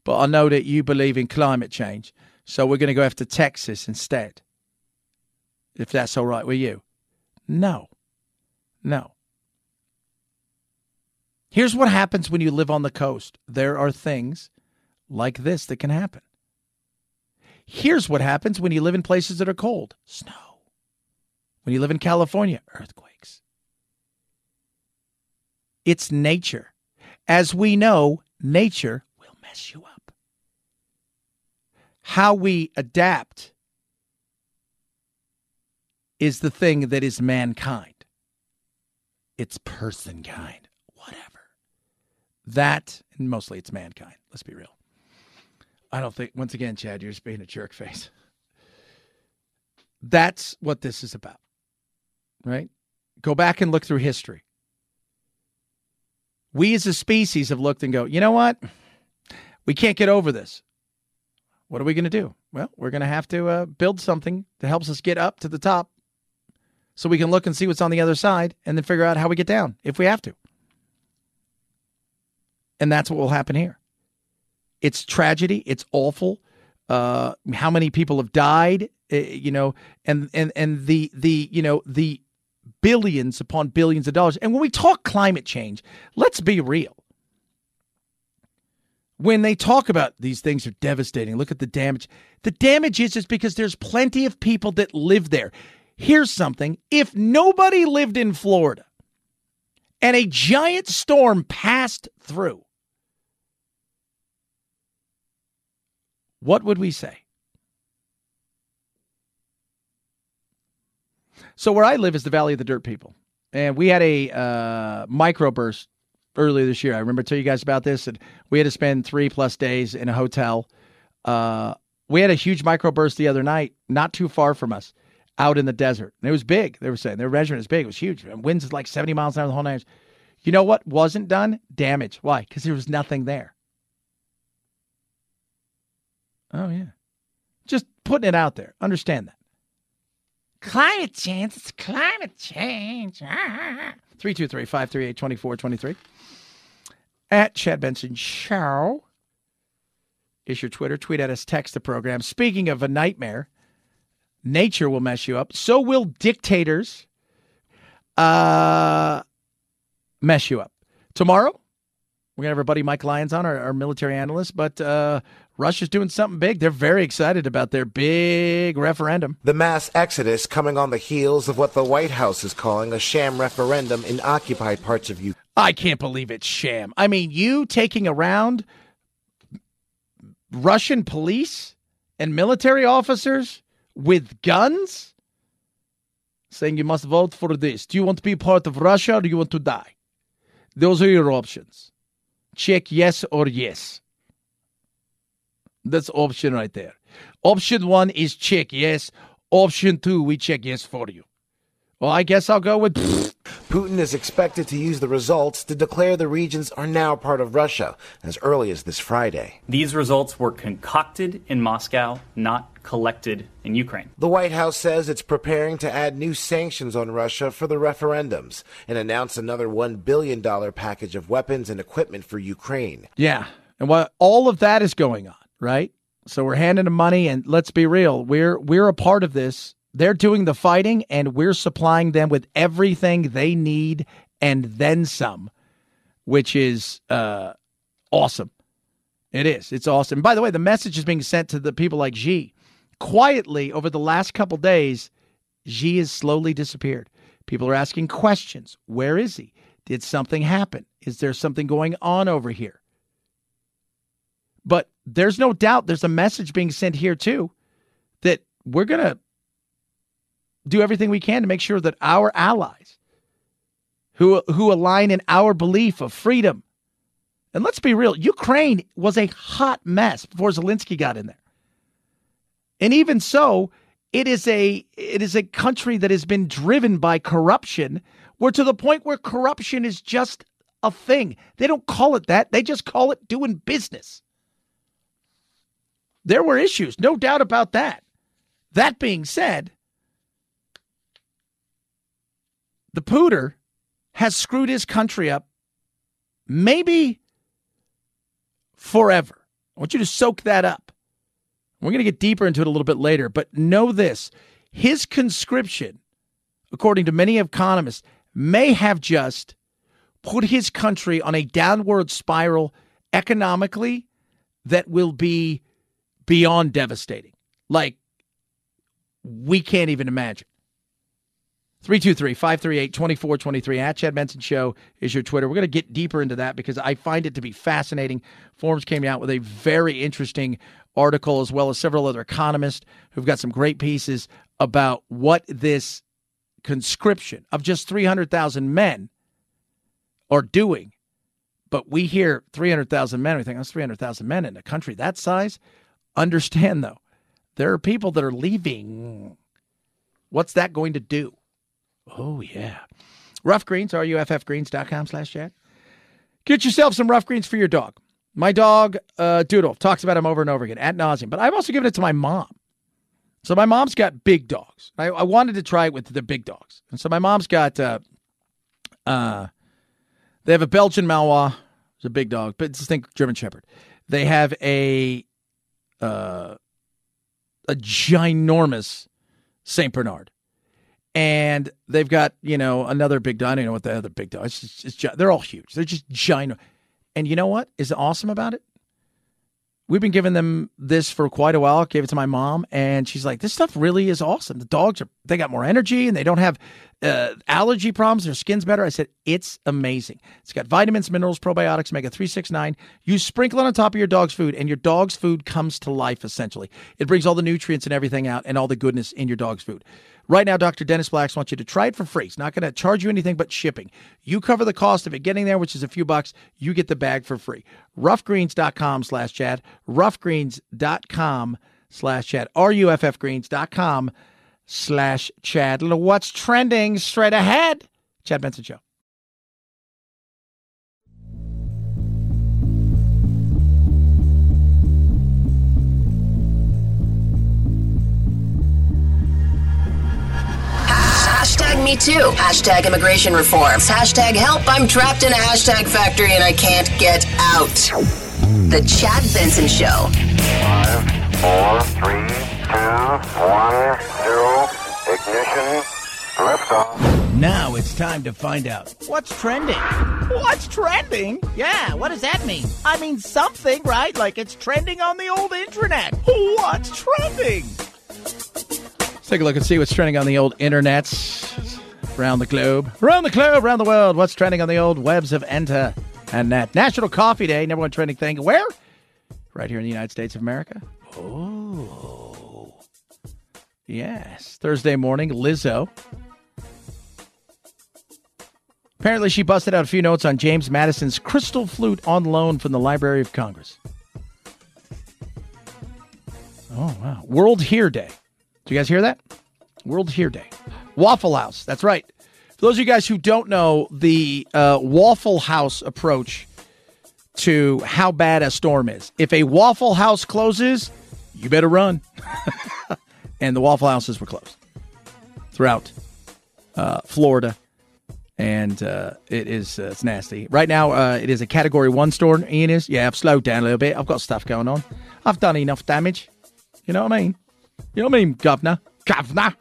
but I know that you believe in climate change, so we're going to go after Texas instead. If that's all right with you. No. No. Here's what happens when you live on the coast there are things like this that can happen. Here's what happens when you live in places that are cold snow. When you live in California, earthquakes. It's nature. As we know, nature will mess you up. How we adapt is the thing that is mankind it's person kind, whatever. That, and mostly it's mankind. Let's be real. I don't think, once again, Chad, you're just being a jerk face. That's what this is about, right? Go back and look through history. We as a species have looked and go, you know what? We can't get over this. What are we going to do? Well, we're going to have to uh, build something that helps us get up to the top so we can look and see what's on the other side and then figure out how we get down if we have to. And that's what will happen here. It's tragedy. It's awful. Uh, how many people have died? Uh, you know, and and and the the you know the billions upon billions of dollars. And when we talk climate change, let's be real. When they talk about these things are devastating, look at the damage. The damage is just because there's plenty of people that live there. Here's something if nobody lived in Florida and a giant storm passed through, what would we say? So, where I live is the Valley of the Dirt People. And we had a uh, microburst earlier this year. I remember telling you guys about this. And we had to spend three plus days in a hotel. Uh, we had a huge microburst the other night, not too far from us out in the desert. And it was big. They were saying their measurement is big. It was huge. And winds is like 70 miles an hour the whole night. You know what wasn't done? Damage. Why? Because there was nothing there. Oh, yeah. Just putting it out there. Understand that. Climate change. It's climate change. 323 538 2423. At Chad Benson Show is your Twitter. Tweet at us, text the program. Speaking of a nightmare, nature will mess you up. So will dictators uh, mess you up. Tomorrow, we're going to have our buddy Mike Lyons on, our, our military analyst, but uh, Russia's doing something big. They're very excited about their big referendum. The mass exodus coming on the heels of what the White House is calling a sham referendum in occupied parts of Ukraine. I can't believe it's sham. I mean, you taking around Russian police and military officers with guns saying you must vote for this. Do you want to be part of Russia or do you want to die? Those are your options. Check yes or yes. That's option right there. Option one is check yes. Option two, we check yes for you. Well, I guess I'll go with. Putin is expected to use the results to declare the regions are now part of Russia as early as this Friday. These results were concocted in Moscow, not collected in Ukraine. The White House says it's preparing to add new sanctions on Russia for the referendums and announce another $1 billion package of weapons and equipment for Ukraine. Yeah. And while all of that is going on, right? So we're handing them money, and let's be real, we're we're a part of this. They're doing the fighting, and we're supplying them with everything they need and then some, which is uh, awesome. It is. It's awesome. By the way, the message is being sent to the people like Xi. Quietly over the last couple days, Xi has slowly disappeared. People are asking questions. Where is he? Did something happen? Is there something going on over here? But there's no doubt there's a message being sent here too that we're going to do everything we can to make sure that our allies who who align in our belief of freedom and let's be real, Ukraine was a hot mess before Zelensky got in there. And even so, it is a it is a country that has been driven by corruption, where to the point where corruption is just a thing. They don't call it that. They just call it doing business. There were issues, no doubt about that. That being said, the pooter has screwed his country up maybe forever. I want you to soak that up. We're going to get deeper into it a little bit later, but know this his conscription, according to many economists, may have just put his country on a downward spiral economically that will be beyond devastating. Like, we can't even imagine. 323 538 2423 at Chad Benson Show is your Twitter. We're going to get deeper into that because I find it to be fascinating. Forbes came out with a very interesting article, as well as several other economists who've got some great pieces about what this conscription of just 300,000 men are doing. But we hear 300,000 men, we think that's 300,000 men in a country that size. Understand, though, there are people that are leaving. What's that going to do? Oh, yeah. Ruff Greens, ruffgreens.com slash chad. Get yourself some ruff greens for your dog. My dog, uh, Doodle, talks about him over and over again at nauseum, but I've also given it to my mom. So my mom's got big dogs. I, I wanted to try it with the big dogs. And so my mom's got, uh, uh, they have a Belgian Malinois. It's a big dog, but just think German Shepherd. They have a, uh, a ginormous St. Bernard and they've got you know another big dog. I don't know what the other big dog. It's just, it's, they're all huge. They're just giant. And you know what is awesome about it? We've been giving them this for quite a while. Gave it to my mom, and she's like, "This stuff really is awesome. The dogs are they got more energy, and they don't have uh, allergy problems. Their skin's better." I said, "It's amazing. It's got vitamins, minerals, probiotics, omega three, six, nine. You sprinkle it on top of your dog's food, and your dog's food comes to life. Essentially, it brings all the nutrients and everything out, and all the goodness in your dog's food." Right now, Dr. Dennis Blacks wants you to try it for free. It's not going to charge you anything but shipping. You cover the cost of it getting there, which is a few bucks. You get the bag for free. Ruffgreens.com slash chad. Ruffgreens.com slash chad. R-U-F-F greens.com slash chad. What's trending straight ahead? Chad Benson Show. Hashtag me too. Hashtag immigration reforms. Hashtag help. I'm trapped in a hashtag factory and I can't get out. The Chad Benson Show. Five, four, three, two, one, zero. Ignition. Liftoff. Now it's time to find out what's trending. What's trending? Yeah, what does that mean? I mean something, right? Like it's trending on the old internet. What's trending? Let's take a look and see what's trending on the old internets around the globe. Around the globe, around the world. What's trending on the old webs of Enter and Net? National Coffee Day, number one trending thing. Where? Right here in the United States of America. Oh. Yes. Thursday morning, Lizzo. Apparently, she busted out a few notes on James Madison's crystal flute on loan from the Library of Congress. Oh, wow. World Hear Day. Do you guys hear that? World Hear Day. Waffle House. That's right. For those of you guys who don't know the uh, Waffle House approach to how bad a storm is, if a Waffle House closes, you better run. and the Waffle Houses were closed throughout uh, Florida, and uh, it is uh, it's nasty. Right now, uh, it is a Category One storm. Ian is yeah. I've slowed down a little bit. I've got stuff going on. I've done enough damage. You know what I mean? You know what I mean, Governor? Governor.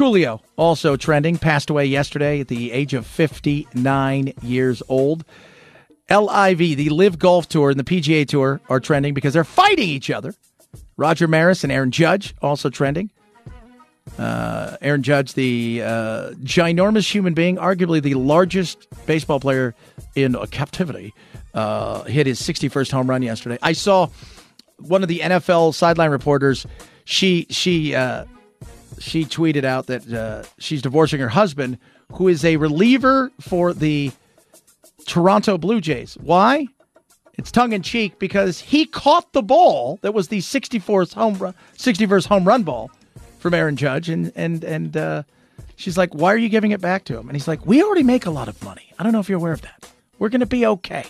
Coolio also trending. Passed away yesterday at the age of 59 years old. LIV, the LIV Golf Tour and the PGA Tour are trending because they're fighting each other. Roger Maris and Aaron Judge also trending. Uh, Aaron Judge, the uh, ginormous human being, arguably the largest baseball player in captivity, uh, hit his 61st home run yesterday. I saw one of the NFL sideline reporters. She she uh, she tweeted out that uh, she's divorcing her husband, who is a reliever for the Toronto Blue Jays. Why? It's tongue in cheek because he caught the ball that was the 64th home run, 61st home run ball from Aaron Judge, and and and uh, she's like, "Why are you giving it back to him?" And he's like, "We already make a lot of money. I don't know if you're aware of that. We're going to be okay."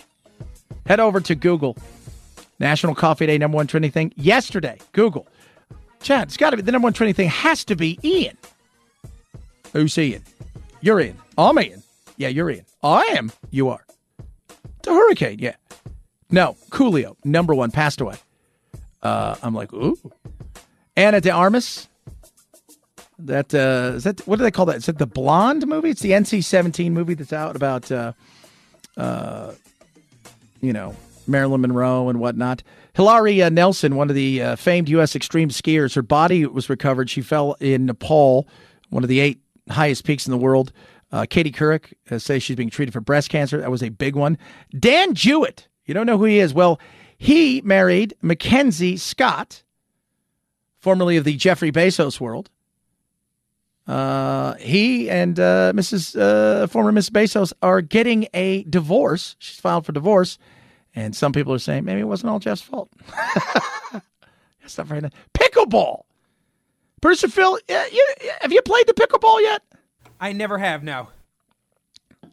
Head over to Google. National Coffee Day number one trending thing yesterday. Google. Chad, it's got to be the number one trending thing has to be Ian. Who's Ian? You're in. I'm in. Yeah, you're in. I am. You are. A hurricane. Yeah. No, Coolio, number one, passed away. Uh, I'm like, ooh. Ana de Armas. That uh, is that. What do they call that? Is it the Blonde movie? It's the NC-17 movie that's out about, uh, uh, you know, Marilyn Monroe and whatnot. Hilaree uh, Nelson, one of the uh, famed U.S. extreme skiers, her body was recovered. She fell in Nepal, one of the eight highest peaks in the world. Uh, Katie Couric uh, says she's being treated for breast cancer. That was a big one. Dan Jewett, you don't know who he is. Well, he married Mackenzie Scott, formerly of the Jeffrey Bezos world. Uh, he and uh, Mrs. Uh, former Miss Bezos are getting a divorce. She's filed for divorce, and some people are saying maybe it wasn't all Jeff's fault. That's not very nice. Pickleball. Producer Phil, you, have you played the pickleball yet? I never have. No.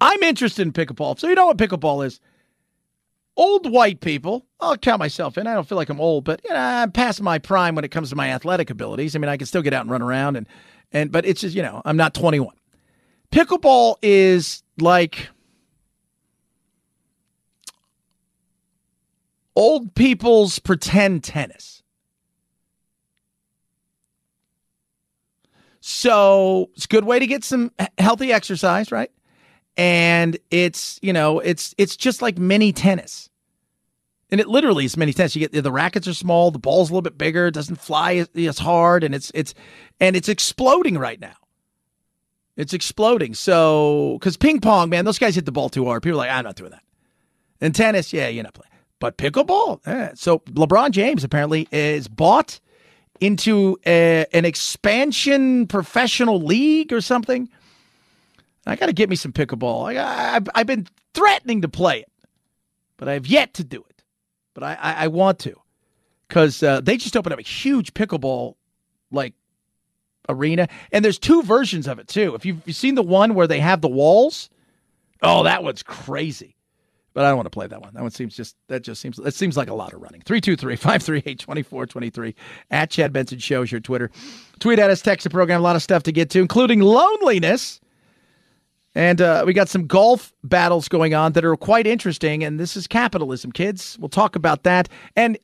I'm interested in pickleball. So you know what pickleball is? Old white people. I'll count myself in. I don't feel like I'm old, but you know, I'm past my prime when it comes to my athletic abilities. I mean, I can still get out and run around, and and but it's just you know, I'm not 21. Pickleball is like old people's pretend tennis. So it's a good way to get some healthy exercise, right? And it's, you know, it's it's just like mini tennis. And it literally is mini tennis. You get the rackets are small, the ball's a little bit bigger, it doesn't fly as, hard, and it's it's and it's exploding right now. It's exploding. So because ping pong, man, those guys hit the ball too hard. People are like, I'm not doing that. And tennis, yeah, you're not playing. But pickleball, eh. so LeBron James apparently is bought into a, an expansion professional league or something. I got to get me some pickleball. I, have I've been threatening to play it, but I have yet to do it. But I, I, I want to because uh, they just opened up a huge pickleball like arena, and there's two versions of it too. If you've, you've seen the one where they have the walls, oh, that one's crazy but I don't want to play that one. That one seems just that just seems that seems like a lot of running. 323-538-2423 at Chad Benson shows your Twitter. Tweet at us, text the program, a lot of stuff to get to, including loneliness. And uh, we got some golf battles going on that are quite interesting. And this is capitalism, kids. We'll talk about that. And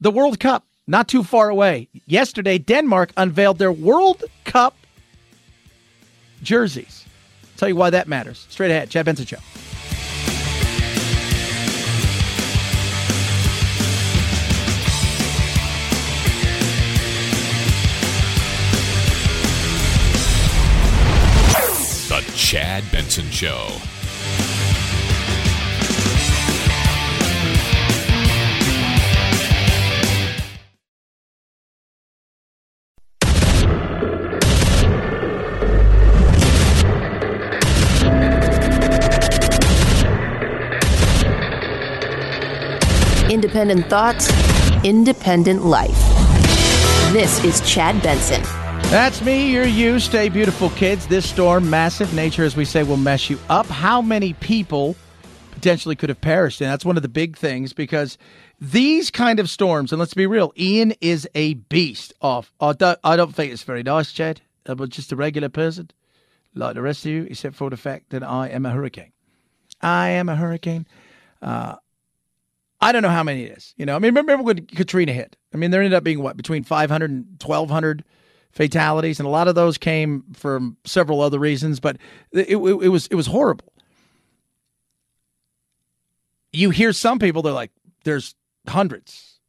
the World Cup, not too far away. Yesterday, Denmark unveiled their World Cup jerseys. Tell you why that matters. Straight ahead, Chad Benson Show. Chad Benson Show. Independent thoughts, independent life. This is Chad Benson. That's me, you're you. Stay beautiful, kids. This storm, massive nature, as we say, will mess you up. How many people potentially could have perished? And that's one of the big things because these kind of storms, and let's be real, Ian is a beast off. I don't, I don't think it's very nice, Chad. I'm just a regular person, like the rest of you, except for the fact that I am a hurricane. I am a hurricane. Uh, I don't know how many it is. You know, I mean, remember when Katrina hit? I mean, there ended up being what between 500 and 1,200 fatalities, and a lot of those came from several other reasons. But it, it, it was it was horrible. You hear some people they're like, "There's hundreds,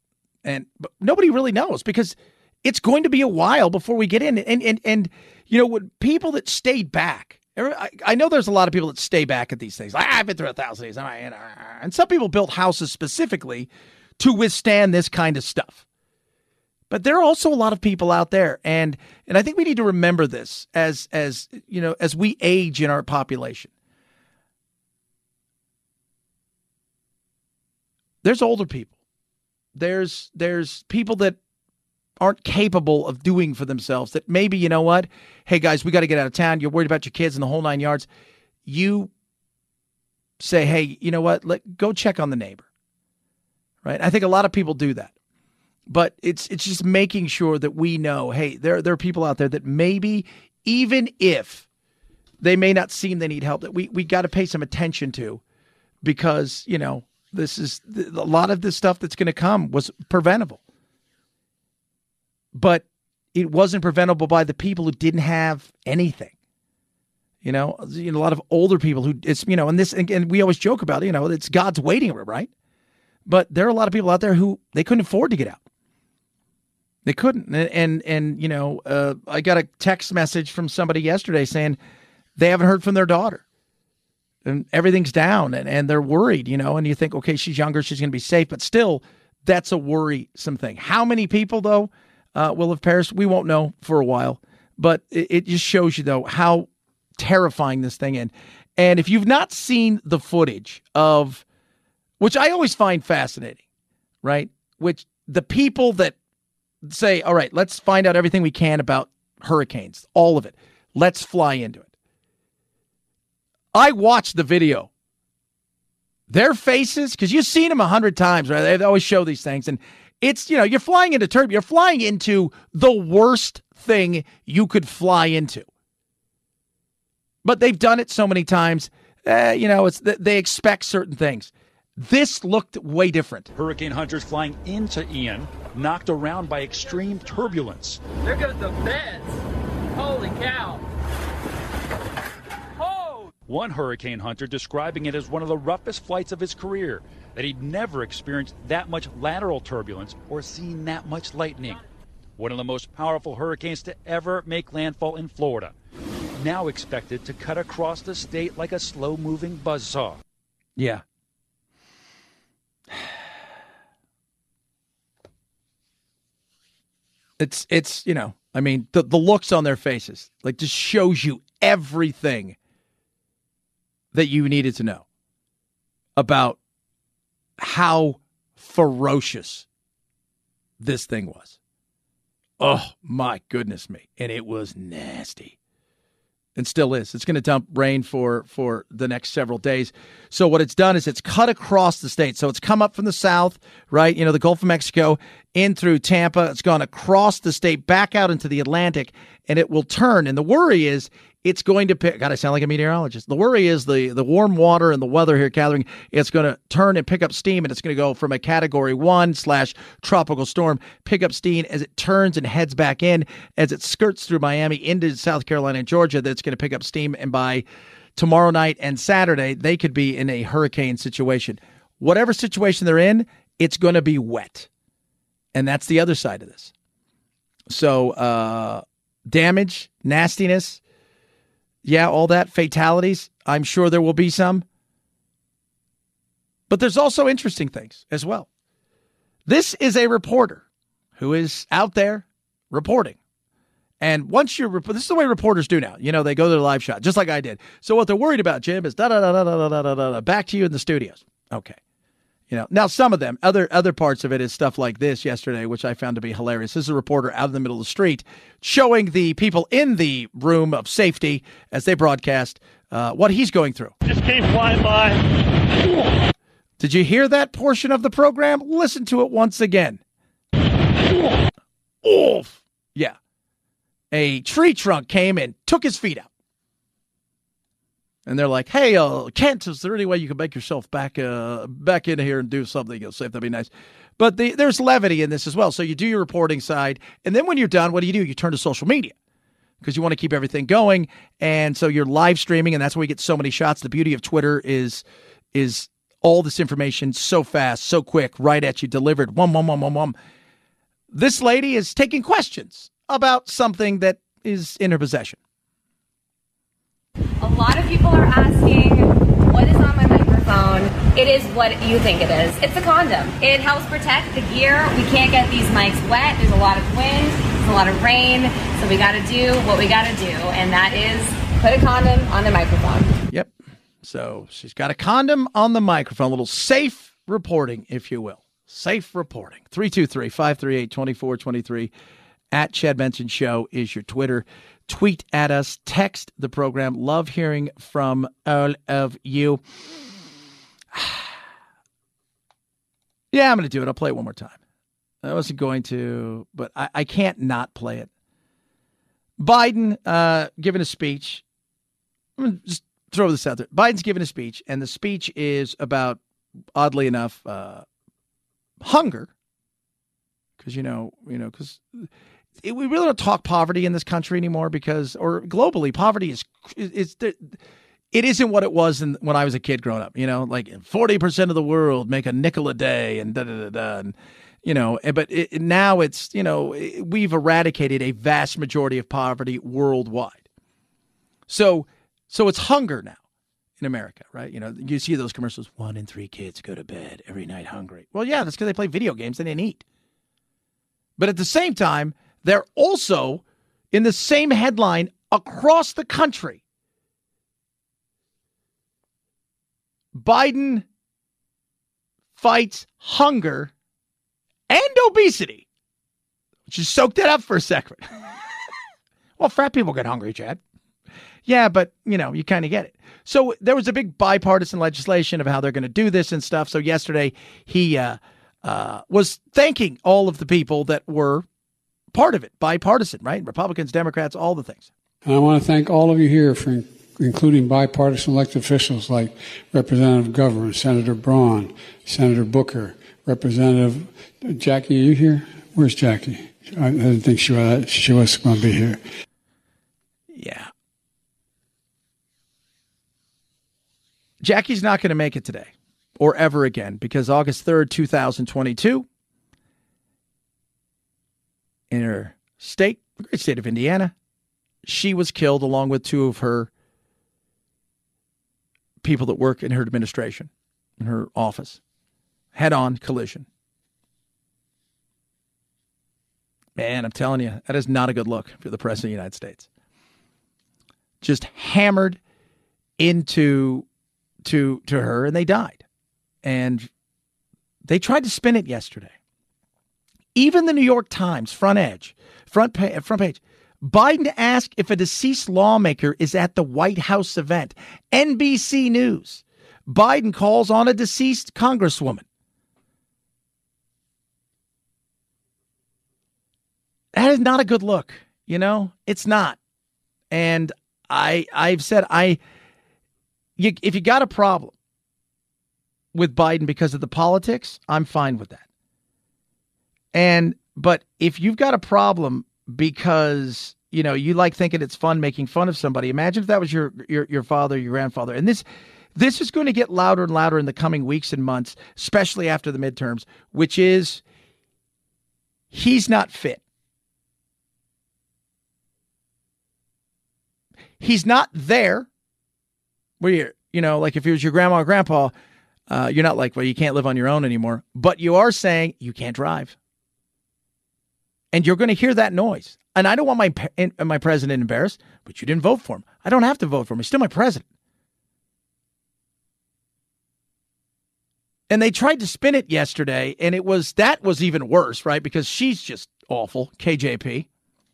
and but nobody really knows because it's going to be a while before we get in. And and and you know, when people that stayed back, I, know there's a lot of people that stay back at these things. Ah, I've been through a thousand of these, and some people built houses specifically to withstand this kind of stuff. But there are also a lot of people out there, and and I think we need to remember this as as you know as we age in our population. There's older people. There's there's people that aren't capable of doing for themselves that maybe you know what? Hey guys we got to get out of town. You're worried about your kids and the whole nine yards. You say hey you know what? Let go check on the neighbor. Right? I think a lot of people do that but it's it's just making sure that we know hey there there are people out there that maybe even if they may not seem they need help that we we got to pay some attention to because you know this is a lot of this stuff that's going to come was preventable but it wasn't preventable by the people who didn't have anything. You know, you know, a lot of older people who it's you know, and this and, and we always joke about it, you know, it's God's waiting room, right? But there are a lot of people out there who they couldn't afford to get out. They couldn't, and and, and you know, uh, I got a text message from somebody yesterday saying they haven't heard from their daughter, and everything's down, and and they're worried, you know. And you think, okay, she's younger, she's going to be safe, but still, that's a worrisome thing. How many people though? uh, will have perished. We won't know for a while, but it, it just shows you though how terrifying this thing is. And if you've not seen the footage of, which I always find fascinating, right? Which the people that say, all right, let's find out everything we can about hurricanes, all of it. Let's fly into it. I watched the video. Their faces, because you've seen them a hundred times, right? They always show these things. And it's, you know, you're flying into turbulence. You're flying into the worst thing you could fly into. But they've done it so many times. Uh, you know, it's they expect certain things. This looked way different. Hurricane hunters flying into Ian, knocked around by extreme turbulence. There goes the fence. Holy cow. One hurricane hunter describing it as one of the roughest flights of his career, that he'd never experienced that much lateral turbulence or seen that much lightning. One of the most powerful hurricanes to ever make landfall in Florida, now expected to cut across the state like a slow moving buzzsaw. Yeah. It's it's you know, I mean, the the looks on their faces like just shows you everything that you needed to know about how ferocious this thing was. Oh my goodness me. And it was nasty. And still is. It's going to dump rain for for the next several days. So what it's done is it's cut across the state. So it's come up from the south, right? You know, the Gulf of Mexico in through Tampa. It's gone across the state back out into the Atlantic and it will turn. And the worry is it's going to pick. God, I sound like a meteorologist. The worry is the the warm water and the weather here gathering. It's going to turn and pick up steam, and it's going to go from a Category One slash tropical storm, pick up steam as it turns and heads back in as it skirts through Miami into South Carolina and Georgia. That's going to pick up steam, and by tomorrow night and Saturday, they could be in a hurricane situation. Whatever situation they're in, it's going to be wet, and that's the other side of this. So, uh, damage, nastiness yeah, all that, fatalities. I'm sure there will be some. But there's also interesting things as well. This is a reporter who is out there reporting. And once you're, this is the way reporters do now. You know, they go to the live shot, just like I did. So what they're worried about, Jim, is da da da da da da da da. Back to you in the studios. Okay. You know, now some of them, other other parts of it is stuff like this yesterday, which I found to be hilarious. This is a reporter out in the middle of the street showing the people in the room of safety as they broadcast uh, what he's going through. Just came flying by. Did you hear that portion of the program? Listen to it once again. Oof. Yeah. A tree trunk came and took his feet out. And they're like, "Hey, uh, Kent, is there any way you can make yourself back, uh, back in here and do something? You'll say that'd be nice." But the, there's levity in this as well. So you do your reporting side, and then when you're done, what do you do? You turn to social media because you want to keep everything going, and so you're live streaming, and that's where we get so many shots. The beauty of Twitter is is all this information so fast, so quick, right at you, delivered. One, one, one, one, one. This lady is taking questions about something that is in her possession. A lot of people are asking, what is on my microphone? It is what you think it is. It's a condom. It helps protect the gear. We can't get these mics wet. There's a lot of wind, there's a lot of rain. So we got to do what we got to do, and that is put a condom on the microphone. Yep. So she's got a condom on the microphone, a little safe reporting, if you will. Safe reporting. 323 538 2423 at Chad Benson Show is your Twitter. Tweet at us, text the program. Love hearing from all of you. yeah, I'm going to do it. I'll play it one more time. I wasn't going to, but I, I can't not play it. Biden uh, giving a speech. I'm going to just throw this out there. Biden's giving a speech, and the speech is about, oddly enough, uh, hunger. Because you know, you know, because we really don't talk poverty in this country anymore. Because, or globally, poverty is is it isn't what it was in, when I was a kid growing up. You know, like forty percent of the world make a nickel a day, and da da da da. And, you know, eh, but it, now it's you know we've eradicated a vast majority of poverty worldwide. So, so it's hunger now in America, right? You know, you see those commercials. One in three kids go to bed every night hungry. Well, yeah, that's because they play video games and they didn't eat. But at the same time, they're also in the same headline across the country. Biden fights hunger and obesity. Just soak that up for a second. well, fat people get hungry, Chad. Yeah, but you know, you kind of get it. So there was a big bipartisan legislation of how they're going to do this and stuff. So yesterday he uh, uh, was thanking all of the people that were part of it, bipartisan, right? Republicans, Democrats, all the things. And I want to thank all of you here for including bipartisan elected officials like Representative McGovern, Senator Braun, Senator Booker, Representative Jackie. Are you here? Where's Jackie? I didn't think she was, she was going to be here. Yeah. Jackie's not going to make it today or ever again because August 3rd, 2022, in her state, the great state of Indiana, she was killed along with two of her people that work in her administration, in her office. Head on collision. Man, I'm telling you, that is not a good look for the President of the United States. Just hammered into to to her and they died. And they tried to spin it yesterday. Even the New York Times front edge, front page, front page. Biden asked if a deceased lawmaker is at the White House event. NBC News. Biden calls on a deceased congresswoman. That is not a good look, you know? It's not. And I I've said I you, if you got a problem with Biden because of the politics, I'm fine with that. And but if you've got a problem because you know you like thinking it's fun making fun of somebody, imagine if that was your your your father, your grandfather, and this this is going to get louder and louder in the coming weeks and months, especially after the midterms, which is he's not fit. He's not there where you're, you know, like if it was your grandma or grandpa, uh, you're not like, well, you can't live on your own anymore. But you are saying you can't drive. And you're going to hear that noise. And I don't want my uh, my president embarrassed, but you didn't vote for him. I don't have to vote for him. He's still my president. And they tried to spin it yesterday, and it was that was even worse, right? Because she's just awful, KJP.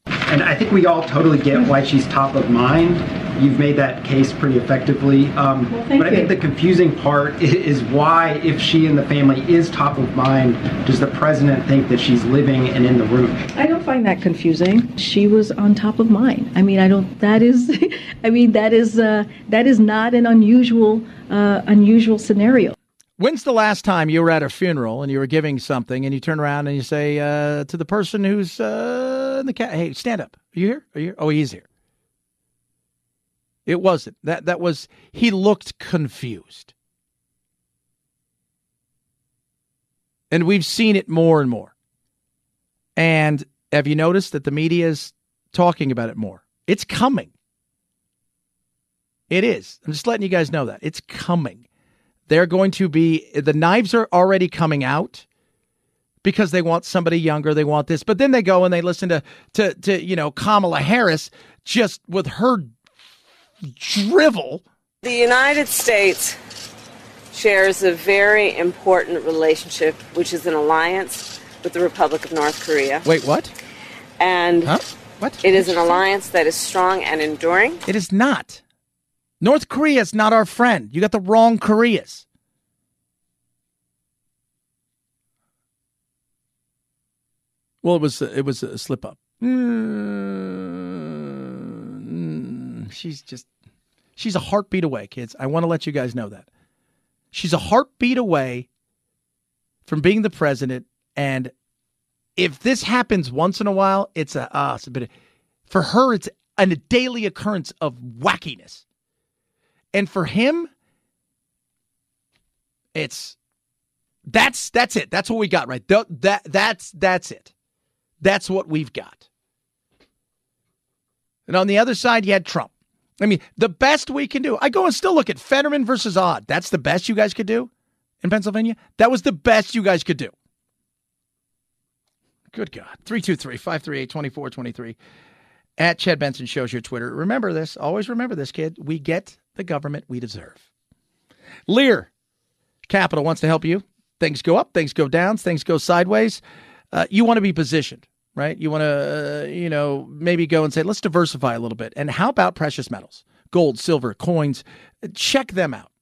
And I think we all totally get why she's top of mind you've made that case pretty effectively. Um, thank but I think you. the confusing part is why, if she and the family is top of mind, does the president think that she's living and in the room? I don't find that confusing. She was on top of mind. I mean, I don't. That is, I mean, that is uh, that is not an unusual uh, unusual scenario. When's the last time you were at a funeral and you were giving something and you turn around and you say uh, to the person who's uh, in the cat, "Hey, stand up. Are you here? Are you here? Oh, he's here." It wasn't that. That was he looked confused, and we've seen it more and more. And have you noticed that the media is talking about it more? It's coming. It is. I'm just letting you guys know that it's coming they're going to be the knives are already coming out because they want somebody younger they want this but then they go and they listen to to to you know Kamala Harris just with her drivel The United States shares a very important relationship, which is an alliance with the Republic of North Korea. wait what And Huh? What? it is an alliance that is strong and enduring. it is not North Korea is not our friend you got the wrong Koreas well it was it was a slip up Mm, she's just she's a heartbeat away kids. I want to let you guys know that. She's a heartbeat away from being the president and if this happens once in a while it's a uh, it's a bit of, for her it's an, a daily occurrence of wackiness. And for him it's that's that's it. That's what we got right. Th- that that's that's it. That's what we've got. And on the other side, you had Trump. I mean, the best we can do. I go and still look at Fetterman versus Oz. That's the best you guys could do in Pennsylvania. That was the best you guys could do. Good God. 323 538 2423. At Chad Benson shows your Twitter. Remember this. Always remember this, kid. We get the government we deserve. Lear Capital wants to help you. Things go up, things go down, things go sideways. Uh, you want to be positioned, right? You want to, uh, you know, maybe go and say, let's diversify a little bit. And how about precious metals? Gold, silver, coins. Check them out.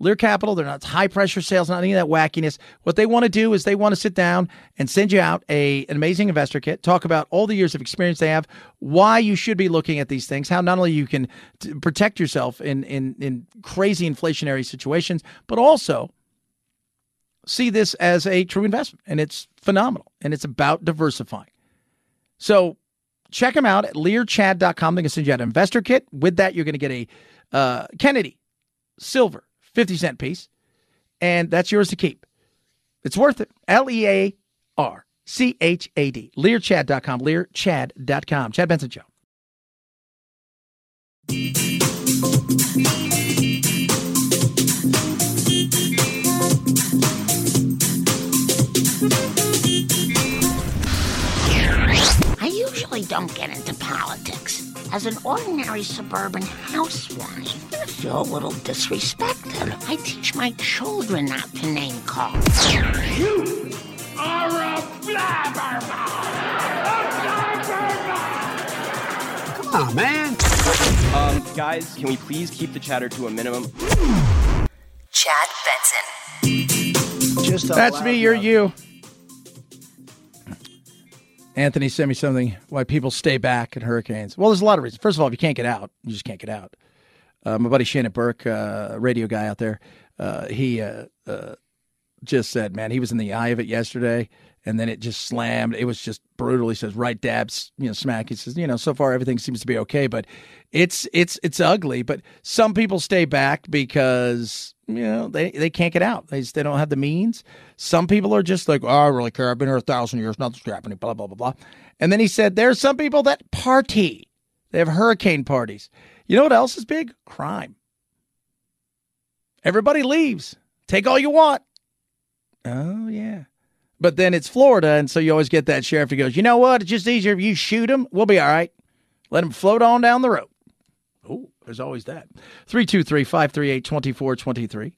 Lear Capital, they're not high pressure sales, not any of that wackiness. What they want to do is they want to sit down and send you out a an amazing investor kit, talk about all the years of experience they have, why you should be looking at these things, how not only you can t- protect yourself in in in crazy inflationary situations, but also see this as a true investment. And it's phenomenal. And it's about diversifying. So check them out at learchad.com. They can send you out an investor kit. With that, you're going to get a uh, Kennedy silver 50 cent piece. And that's yours to keep. It's worth it. L E A R C H A D. Learchad.com. Learchad.com. Chad Benson Show. Don't get into politics. As an ordinary suburban housewife, I feel a little disrespected. I teach my children not to name call. You are a blabbermouth! Come on, man. Um, guys, can we please keep the chatter to a minimum? Chad Benson. Just That's me. You're you. Anthony sent me something why people stay back in hurricanes. Well, there's a lot of reasons. First of all, if you can't get out, you just can't get out. Uh, my buddy Shannon Burke, uh, radio guy out there, uh, he uh, uh, just said, man, he was in the eye of it yesterday, and then it just slammed. It was just brutal. He says, right dabs, you know, smack. He says, you know, so far everything seems to be okay, but it's it's it's ugly. But some people stay back because you know they they can't get out. They just, they don't have the means. Some people are just like, oh, I really care. I've been here a thousand years. Nothing's happening. Blah blah blah blah. And then he said, there are some people that party. They have hurricane parties. You know what else is big? Crime. Everybody leaves. Take all you want. Oh, yeah. But then it's Florida, and so you always get that sheriff who goes, you know what? It's just easier if you shoot them. We'll be all right. Let them float on down the road. Oh, there's always that. 323 538 2423.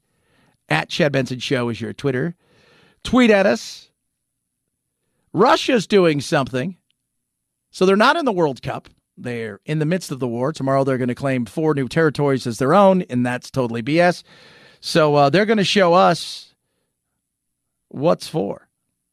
At Chad Benson Show is your Twitter. Tweet at us. Russia's doing something. So they're not in the World Cup. They're in the midst of the war. Tomorrow they're going to claim four new territories as their own, and that's totally BS. So uh, they're going to show us what's for.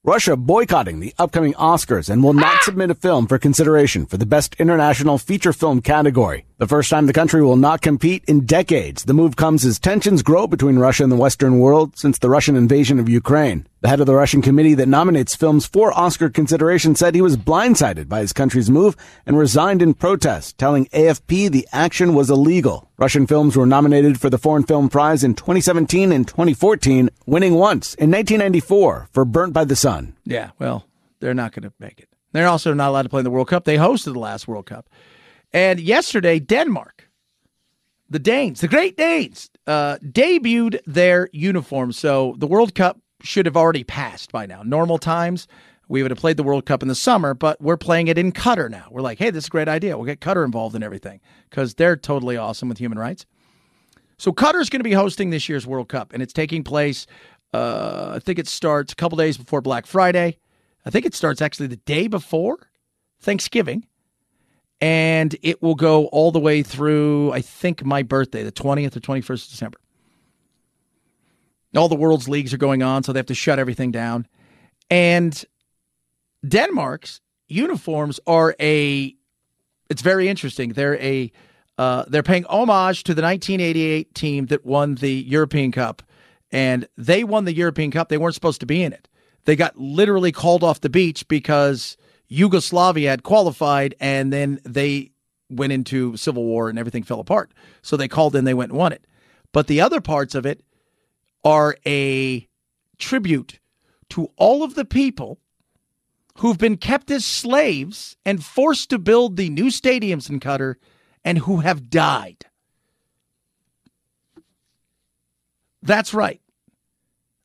Russia boycotting the upcoming Oscars and will not ah! submit a film for consideration for the Best International Feature Film category. The first time the country will not compete in decades. The move comes as tensions grow between Russia and the Western world since the Russian invasion of Ukraine. The head of the Russian committee that nominates films for Oscar consideration said he was blindsided by his country's move and resigned in protest, telling AFP the action was illegal. Russian films were nominated for the Foreign Film Prize in 2017 and 2014, winning once in 1994 for Burnt by the Sun. Yeah, well, they're not going to make it. They're also not allowed to play in the World Cup. They hosted the last World Cup. And yesterday, Denmark, the Danes, the Great Danes, uh, debuted their uniform. So the World Cup should have already passed by now. Normal times, we would have played the World Cup in the summer, but we're playing it in Qatar now. We're like, hey, this is a great idea. We'll get Qatar involved in everything because they're totally awesome with human rights. So Qatar is going to be hosting this year's World Cup, and it's taking place. Uh, I think it starts a couple days before Black Friday. I think it starts actually the day before Thanksgiving and it will go all the way through, I think, my birthday, the 20th or 21st of December. All the world's leagues are going on, so they have to shut everything down. And Denmark's uniforms are a, it's very interesting. They're a, uh, they're paying homage to the 1988 team that won the European Cup. And they won the European Cup. They weren't supposed to be in it. They got literally called off the beach because Yugoslavia had qualified and then they went into civil war and everything fell apart. So they called in, they went and won it. But the other parts of it are a tribute to all of the people who've been kept as slaves and forced to build the new stadiums in Qatar and who have died. That's right.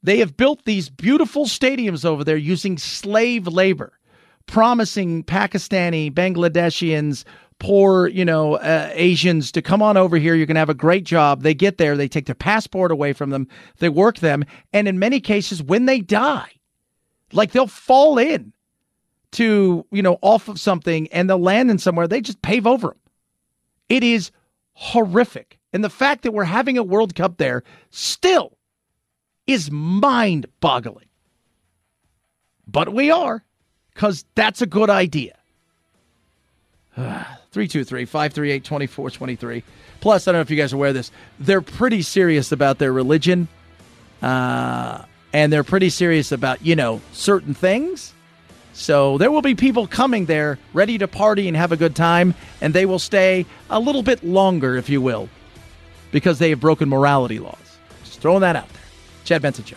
They have built these beautiful stadiums over there using slave labor promising Pakistani, Bangladeshians, poor, you know, uh, Asians to come on over here. You're going to have a great job. They get there, they take their passport away from them, they work them, and in many cases, when they die, like they'll fall in to, you know, off of something and they'll land in somewhere, they just pave over them. It is horrific. And the fact that we're having a World Cup there still is mind boggling. But we are because that's a good idea. 323 538 2423. Plus, I don't know if you guys are aware of this, they're pretty serious about their religion. Uh, and they're pretty serious about, you know, certain things. So there will be people coming there ready to party and have a good time, and they will stay a little bit longer, if you will, because they have broken morality laws. Just throwing that out there. Chad Benson Show.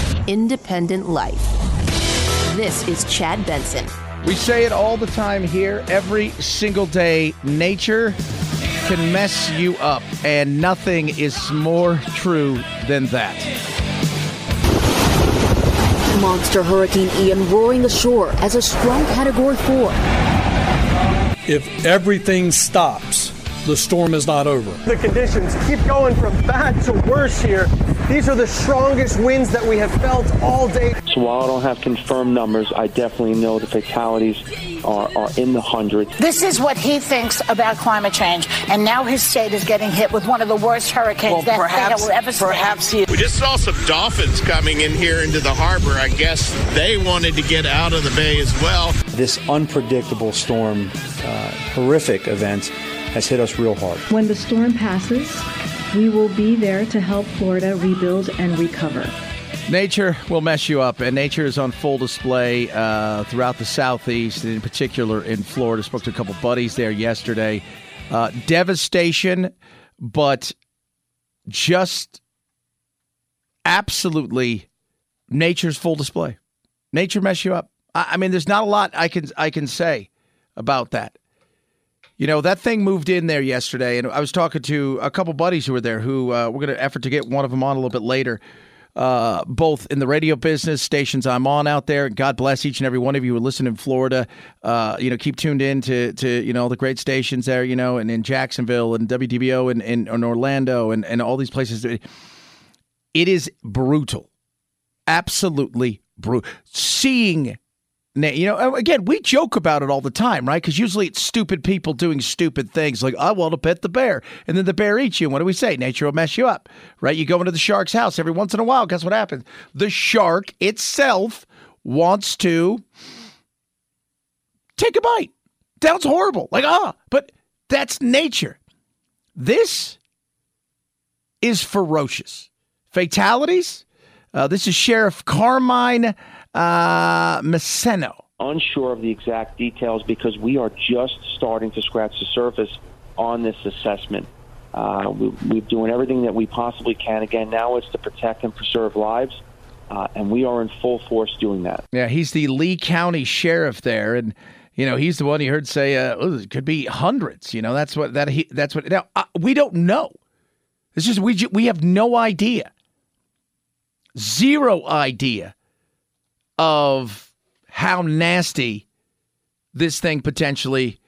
independent life. This is Chad Benson. We say it all the time here, every single day. Nature can mess you up, and nothing is more true than that. Monster Hurricane Ian roaring ashore as a strong Category 4. If everything stops, the storm is not over. The conditions keep going from bad to worse here. These are the strongest winds that we have felt all day. So while I don't have confirmed numbers, I definitely know the fatalities are, are in the hundreds. This is what he thinks about climate change, and now his state is getting hit with one of the worst hurricanes well, that perhaps, they will ever see. Perhaps he. We just saw some dolphins coming in here into the harbor. I guess they wanted to get out of the bay as well. This unpredictable storm, uh, horrific event, has hit us real hard. When the storm passes, we will be there to help Florida rebuild and recover. Nature will mess you up, and nature is on full display uh, throughout the southeast, and in particular in Florida. Spoke to a couple buddies there yesterday. Uh, devastation, but just absolutely nature's full display. Nature mess you up. I, I mean, there's not a lot I can I can say about that. You know, that thing moved in there yesterday, and I was talking to a couple buddies who were there who uh, we're going to effort to get one of them on a little bit later. Uh, both in the radio business stations I'm on out there. God bless each and every one of you who listen in Florida. Uh, you know, keep tuned in to, to you know the great stations there. You know, and in Jacksonville and WDBO and in, Orlando and and all these places. It is brutal, absolutely brutal. Seeing you know, again, we joke about it all the time, right? Because usually it's stupid people doing stupid things like, I want to pet the bear. And then the bear eats you. And what do we say? Nature will mess you up, right? You go into the shark's house every once in a while. Guess what happens? The shark itself wants to take a bite. Sounds horrible. Like, ah, but that's nature. This is ferocious. Fatalities. Uh, this is Sheriff Carmine uh, Marceno. Unsure of the exact details because we are just starting to scratch the surface on this assessment. Uh, we, we're doing everything that we possibly can. Again, now it's to protect and preserve lives, uh, and we are in full force doing that. Yeah, he's the Lee County sheriff there, and you know he's the one you heard say uh, oh, it could be hundreds. You know that's what that he that's what. Now uh, we don't know. It's just we we have no idea, zero idea of how nasty this thing potentially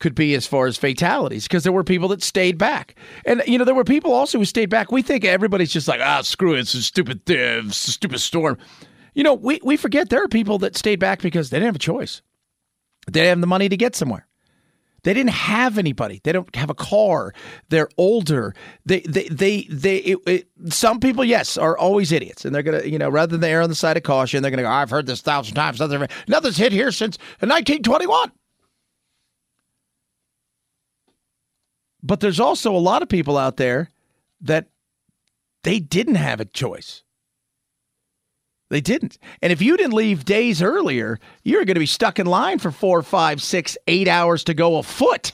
could be as far as fatalities because there were people that stayed back. And, you know, there were people also who stayed back. We think everybody's just like, ah, screw it. It's a stupid, uh, it's a stupid storm. You know, we, we forget there are people that stayed back because they didn't have a choice. They didn't have the money to get somewhere. They didn't have anybody. They don't have a car. They're older. They, they, they, they. It, it, some people, yes, are always idiots, and they're gonna, you know, rather than err on the side of caution, they're gonna go. I've heard this a thousand times. Nothing, nothing's hit here since 1921. But there's also a lot of people out there that they didn't have a choice. They didn't. And if you didn't leave days earlier, you're going to be stuck in line for four, five, six, eight hours to go afoot.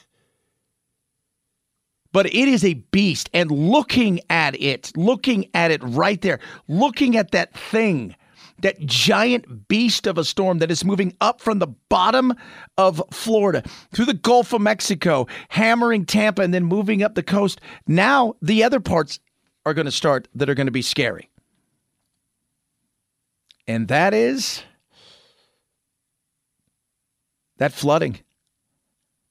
But it is a beast. And looking at it, looking at it right there, looking at that thing, that giant beast of a storm that is moving up from the bottom of Florida through the Gulf of Mexico, hammering Tampa, and then moving up the coast. Now, the other parts are going to start that are going to be scary and that is that flooding.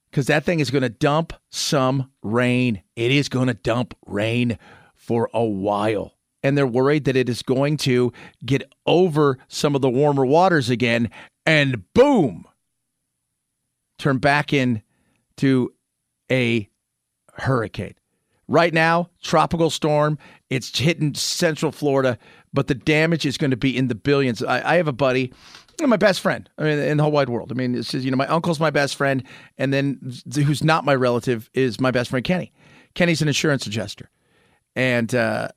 Because that thing is going to dump some rain. It is going to dump rain for a while. And they're worried that it is going to get over some of the warmer waters again and boom, turn back into a hurricane. Right now, tropical storm. It's hitting central Florida but the damage is going to be in the billions. I, I have a buddy, my best friend, I mean, in the whole wide world. I mean, it's just, you know, my uncle's my best friend, and then who's not my relative is my best friend Kenny. Kenny's an insurance adjuster, and uh,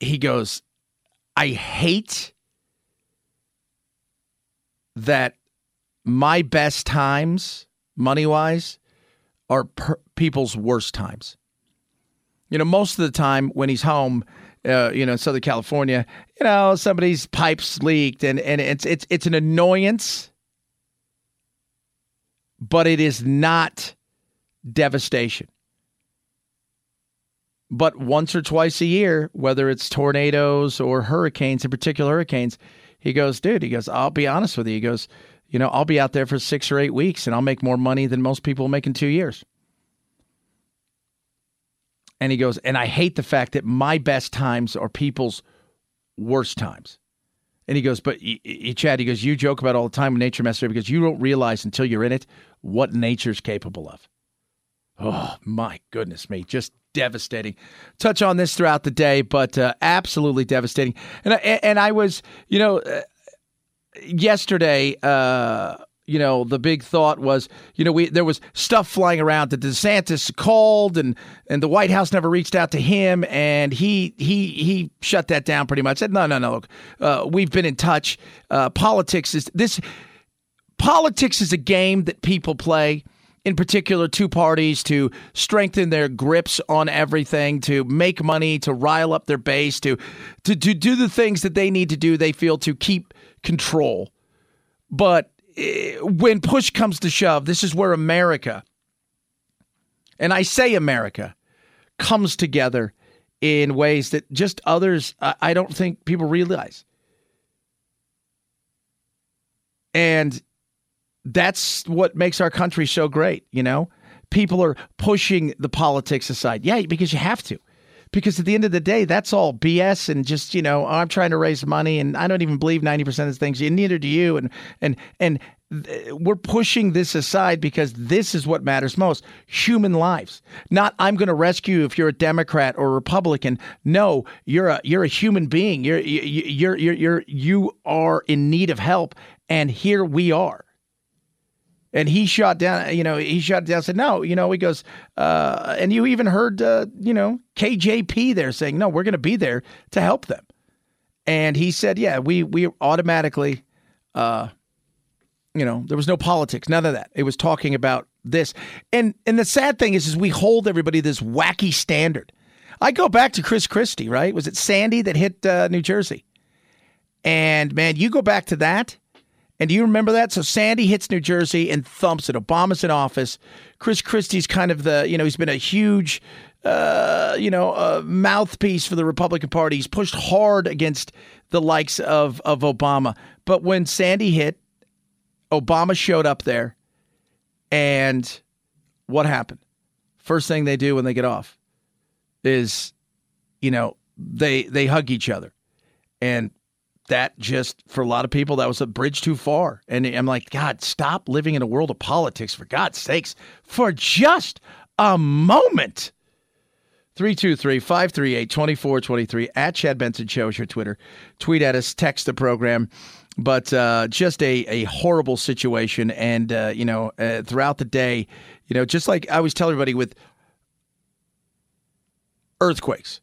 he goes, "I hate that my best times, money wise, are per- people's worst times." You know, most of the time when he's home uh, you know, in Southern California, you know, somebody's pipes leaked, and and it's it's it's an annoyance, but it is not devastation. But once or twice a year, whether it's tornadoes or hurricanes, in particular hurricanes, he goes, dude, he goes, I'll be honest with you. He goes, you know, I'll be out there for six or eight weeks and I'll make more money than most people make in two years. And he goes, and I hate the fact that my best times are people's worst times. And he goes, but he, Chad, he goes, you joke about all the time with nature messenger because you don't realize until you're in it what nature's capable of. Oh my goodness me, just devastating. Touch on this throughout the day, but uh, absolutely devastating. And I, and I was, you know, uh, yesterday. Uh, you know, the big thought was, you know, we there was stuff flying around that DeSantis called and and the White House never reached out to him and he he he shut that down pretty much. Said no no no, look, uh, we've been in touch. Uh, politics is this politics is a game that people play. in particular two parties to strengthen their grips on everything, to make money, to rile up their base, to to, to do the things that they need to do, they feel to keep control. But Eh, when push comes to shove, this is where America, and I say America, comes together in ways that just others, I don't think people realize. And that's what makes our country so great, you know? People are pushing the politics aside. Yeah, because you have to. Because at the end of the day, that's all BS and just, you know, I'm trying to raise money and I don't even believe 90% of things, and neither do you. And and and we're pushing this aside because this is what matters most human lives. Not i'm going to rescue you if you're a democrat or republican. No you're a you're a human being. You're you're you're you're you are in need of help and here we are and he shot down, you know, he shot down, said, no, you know, he goes, uh, and you even heard, uh, you know, KJP there saying, no, we're going to be there to help them. And he said, yeah, we, we automatically, uh, you know, there was no politics, none of that. It was talking about this. And, and the sad thing is, is we hold everybody this wacky standard. I go back to Chris Christie, right? Was it Sandy that hit uh, New Jersey? And man, you go back to that and do you remember that? So Sandy hits New Jersey and thumps it. Obama's in office. Chris Christie's kind of the, you know, he's been a huge, uh, you know, uh, mouthpiece for the Republican Party. He's pushed hard against the likes of, of Obama. But when Sandy hit, Obama showed up there. And what happened? First thing they do when they get off is, you know, they they hug each other. And that just for a lot of people that was a bridge too far. And i'm like god stop living in a world of politics for god's sakes for just a moment. 323-538-2423 at chad benson show is your twitter. Tweet at us text the program. But uh, just a, a horrible situation. And uh, you know uh, throughout the day you know just like i always tell everybody with earthquakes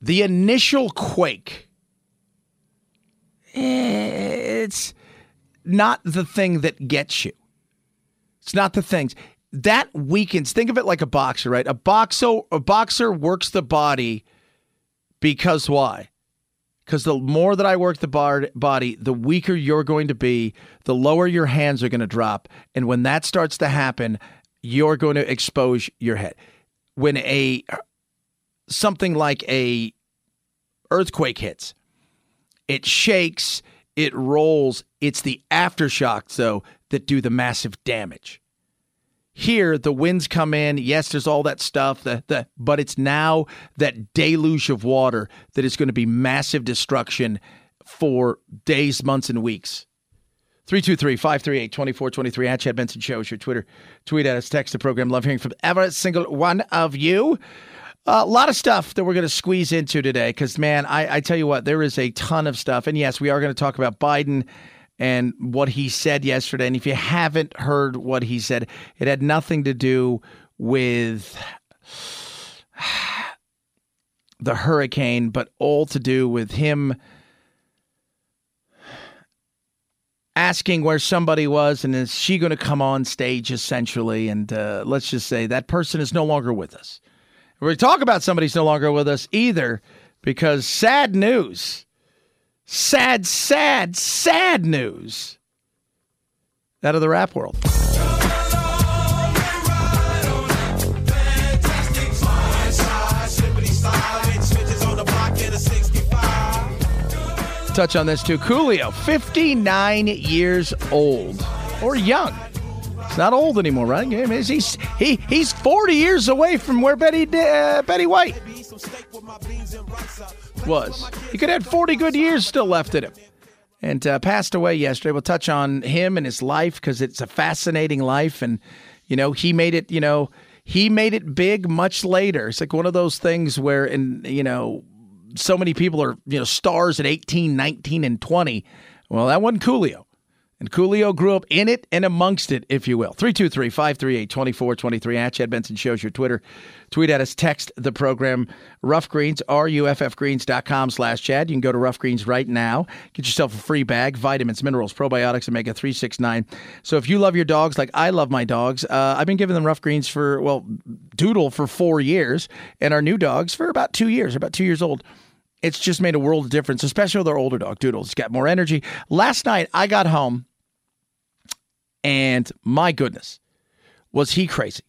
the initial quake it's not the thing that gets you. It's not the things that weakens. Think of it like a boxer, right? A boxer, a boxer works the body because why? Because the more that I work the bar- body, the weaker you're going to be, the lower your hands are going to drop, and when that starts to happen, you're going to expose your head. When a something like a earthquake hits, it shakes, it rolls. It's the aftershocks, though, that do the massive damage. Here, the winds come in. Yes, there's all that stuff, the, the, but it's now that deluge of water that is going to be massive destruction for days, months, and weeks. 323 538 2423 at Chad Benson Show is your Twitter. Tweet at us, text the program. Love hearing from every single one of you. A lot of stuff that we're going to squeeze into today because, man, I, I tell you what, there is a ton of stuff. And yes, we are going to talk about Biden and what he said yesterday. And if you haven't heard what he said, it had nothing to do with the hurricane, but all to do with him asking where somebody was and is she going to come on stage essentially. And uh, let's just say that person is no longer with us. We talk about somebody's no longer with us either because sad news. Sad, sad, sad news out of the rap world. Touch on this too. Coolio, 59 years old or young not old anymore, right? He's he he's 40 years away from where Betty uh, Betty White was. He could have had 40 good years still left in him. And uh, passed away yesterday. We'll touch on him and his life because it's a fascinating life. And, you know, he made it, you know, he made it big much later. It's like one of those things where, in, you know, so many people are, you know, stars at 18, 19, and 20. Well, that wasn't Coolio. And Coolio grew up in it and amongst it, if you will. 323 538 2423 at Chad Benson shows your Twitter. Tweet at us, text the program Ruff Greens, ruffgreens.com slash Chad. You can go to Ruff Greens right now. Get yourself a free bag, vitamins, minerals, probiotics, Omega 369. So if you love your dogs like I love my dogs, uh, I've been giving them Ruff Greens for, well, Doodle for four years, and our new dogs for about two years, about two years old it's just made a world of difference, especially with our older dog, Doodles. He's got more energy. Last night, I got home and my goodness, was he crazy.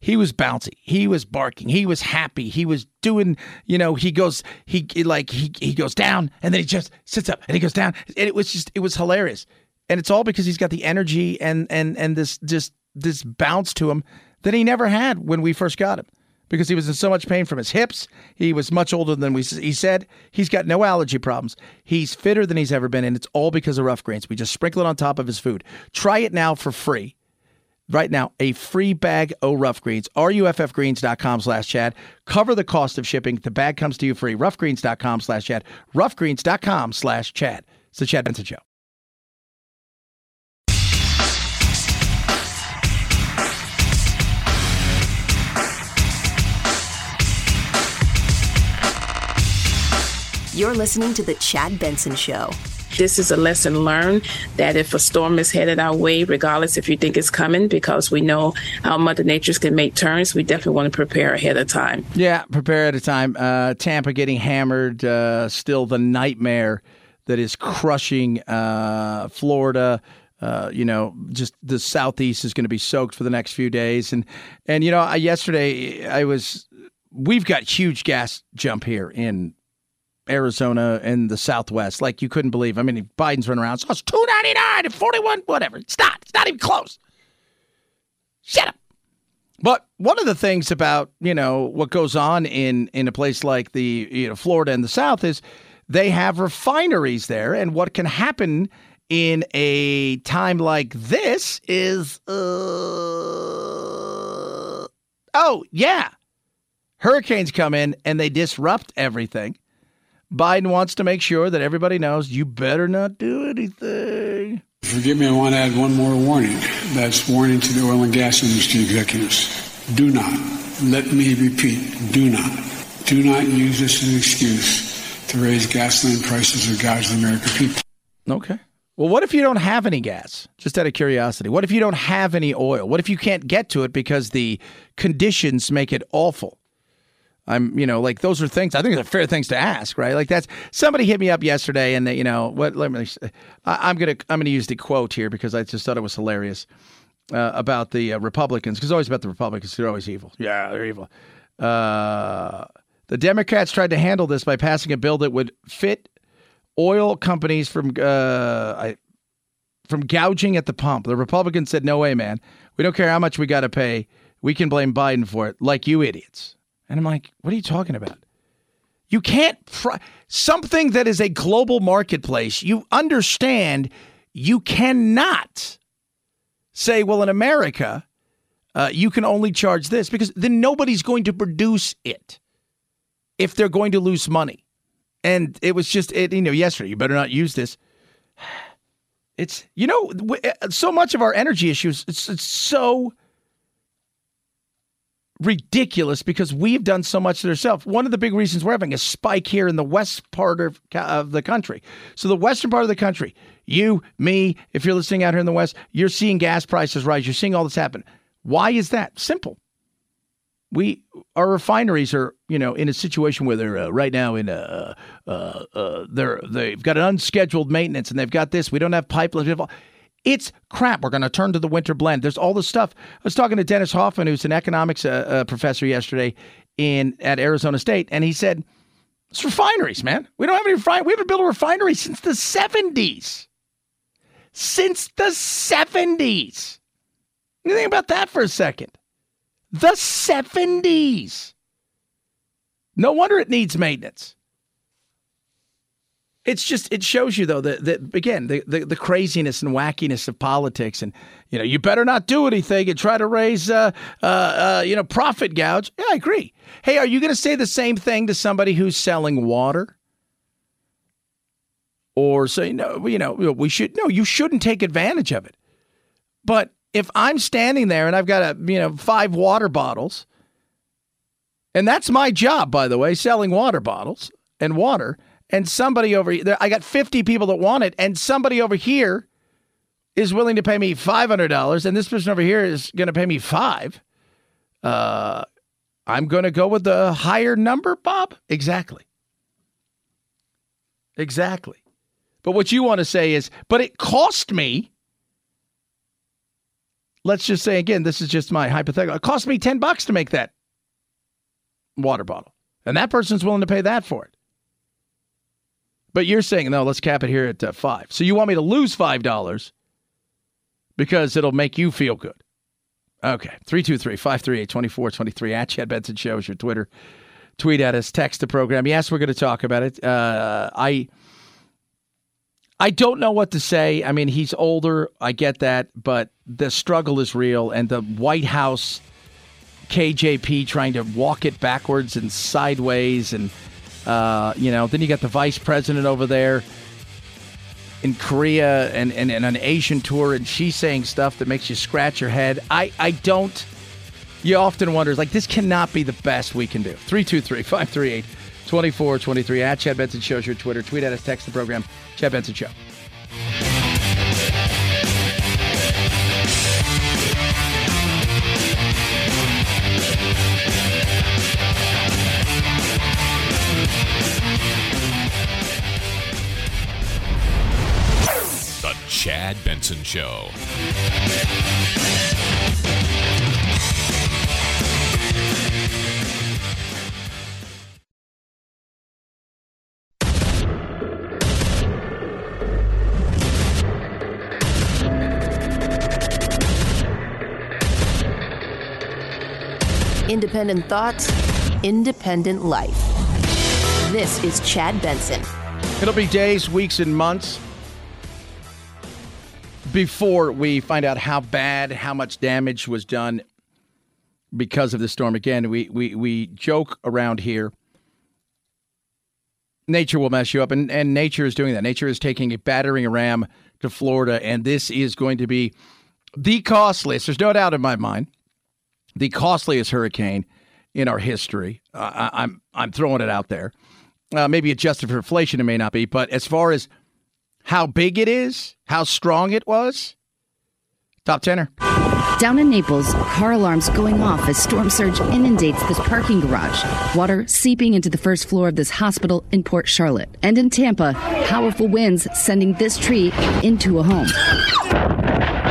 He was bouncy. He was barking. He was happy. He was doing, you know, he goes, he like, he, he goes down and then he just sits up and he goes down. And it was just, it was hilarious. And it's all because he's got the energy and, and, and this, just this bounce to him that he never had when we first got him because he was in so much pain from his hips. He was much older than we he said. He's got no allergy problems. He's fitter than he's ever been, and it's all because of ruff greens. We just sprinkle it on top of his food. Try it now for free. Right now, a free bag of ruff greens. RUFFgreens.com slash Chad. Cover the cost of shipping. The bag comes to you free. Ruffgreens.com slash Chad. Ruffgreens.com slash Chad. It's the Chad Benson Show. You're listening to The Chad Benson Show. This is a lesson learned that if a storm is headed our way, regardless if you think it's coming, because we know how Mother Nature's can make turns, we definitely want to prepare ahead of time. Yeah, prepare ahead of time. Uh, Tampa getting hammered, uh, still the nightmare that is crushing uh, Florida. Uh, you know, just the southeast is going to be soaked for the next few days, and and you know, I, yesterday I was. We've got huge gas jump here in Arizona and the Southwest, like you couldn't believe. I mean, Biden's running around, so it's two ninety nine and forty one, whatever. It's not. It's not even close. Shut up. But one of the things about you know what goes on in in a place like the you know Florida and the South is they have refineries there, and what can happen in a time like this is uh, oh yeah, hurricanes come in and they disrupt everything Biden wants to make sure that everybody knows you better not do anything. Forgive me, I want to add one more warning. That's warning to the oil and gas industry executives. Do not, let me repeat, do not, do not use this as an excuse to raise gasoline prices or gouge the American people. Okay. Well, what if you don't have any gas? Just out of curiosity. What if you don't have any oil? What if you can't get to it because the conditions make it awful? I'm, you know, like those are things I think they're fair things to ask, right? Like that's somebody hit me up yesterday, and they, you know, what? Let me. I, am gonna I'm gonna use the quote here because I just thought it was hilarious uh, about the uh, Republicans because always about the Republicans they're always evil. Yeah, they're evil. Uh, the Democrats tried to handle this by passing a bill that would fit oil companies from uh, I, from gouging at the pump. The Republicans said, "No way, man. We don't care how much we got to pay. We can blame Biden for it, like you idiots." And I'm like, what are you talking about? You can't, something that is a global marketplace, you understand you cannot say, well, in America, uh, you can only charge this because then nobody's going to produce it if they're going to lose money. And it was just, it, you know, yesterday, you better not use this. It's, you know, uh, so much of our energy issues, it's, it's so ridiculous because we've done so much to ourselves. One of the big reasons we're having a spike here in the west part of, of the country. So the western part of the country, you, me, if you're listening out here in the west, you're seeing gas prices rise. You're seeing all this happen. Why is that? Simple. We our refineries are you know in a situation where they're uh, right now in a uh, uh, they're they've got an unscheduled maintenance and they've got this. We don't have pipelines. It's crap. We're going to turn to the winter blend. There's all this stuff. I was talking to Dennis Hoffman, who's an economics uh, uh, professor yesterday in at Arizona State, and he said, "It's refineries, man. We don't have any. We haven't built a refinery since the '70s. Since the '70s. You think about that for a second. The '70s. No wonder it needs maintenance." It's just it shows you though that, that again the, the, the craziness and wackiness of politics and you know you better not do anything and try to raise uh, uh, uh, you know profit gouge. Yeah, I agree. Hey, are you going to say the same thing to somebody who's selling water? or say no, you know, we should no, you shouldn't take advantage of it. But if I'm standing there and I've got a you know five water bottles, and that's my job, by the way, selling water bottles and water, and somebody over there, I got 50 people that want it, and somebody over here is willing to pay me $500, and this person over here is going to pay me five. Uh, I'm going to go with the higher number, Bob. Exactly. Exactly. But what you want to say is, but it cost me. Let's just say again, this is just my hypothetical. It cost me 10 bucks to make that water bottle. And that person's willing to pay that for it. But you're saying, no, let's cap it here at uh, five. So you want me to lose $5 because it'll make you feel good. Okay. 323 538 2423 at Chad Benson Show is your Twitter. Tweet at us, text the program. Yes, we're going to talk about it. Uh, I. I don't know what to say. I mean, he's older. I get that, but the struggle is real, and the White House, KJP trying to walk it backwards and sideways, and uh, you know, then you got the vice president over there in Korea and, and, and an Asian tour, and she's saying stuff that makes you scratch your head. I, I don't. You often wonder, like, this cannot be the best we can do. 323 538 2423 at Chad Benson Shows your Twitter. Tweet at us, text the program, Chad Benson Show. Chad Benson Show. Independent thoughts, independent life. This is Chad Benson. It'll be days, weeks, and months before we find out how bad, how much damage was done because of the storm. Again, we, we, we joke around here. Nature will mess you up, and, and nature is doing that. Nature is taking a battering ram to Florida, and this is going to be the costliest. There's no doubt in my mind the costliest hurricane in our history. Uh, I, I'm I'm throwing it out there. Uh, maybe adjusted for inflation, it may not be, but as far as how big it is, how strong it was, top tenor. Down in Naples, car alarms going off as storm surge inundates this parking garage. Water seeping into the first floor of this hospital in Port Charlotte. And in Tampa, powerful winds sending this tree into a home.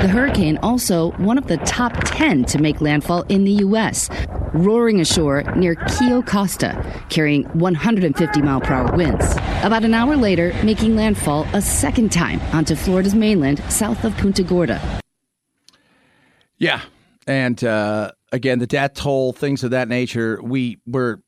The hurricane also one of the top 10 to make landfall in the U.S., roaring ashore near Cayo Costa, carrying 150 mile per hour winds. About an hour later, making landfall a second time onto Florida's mainland south of Punta Gorda. Yeah. And uh, again, the death toll, things of that nature, we were,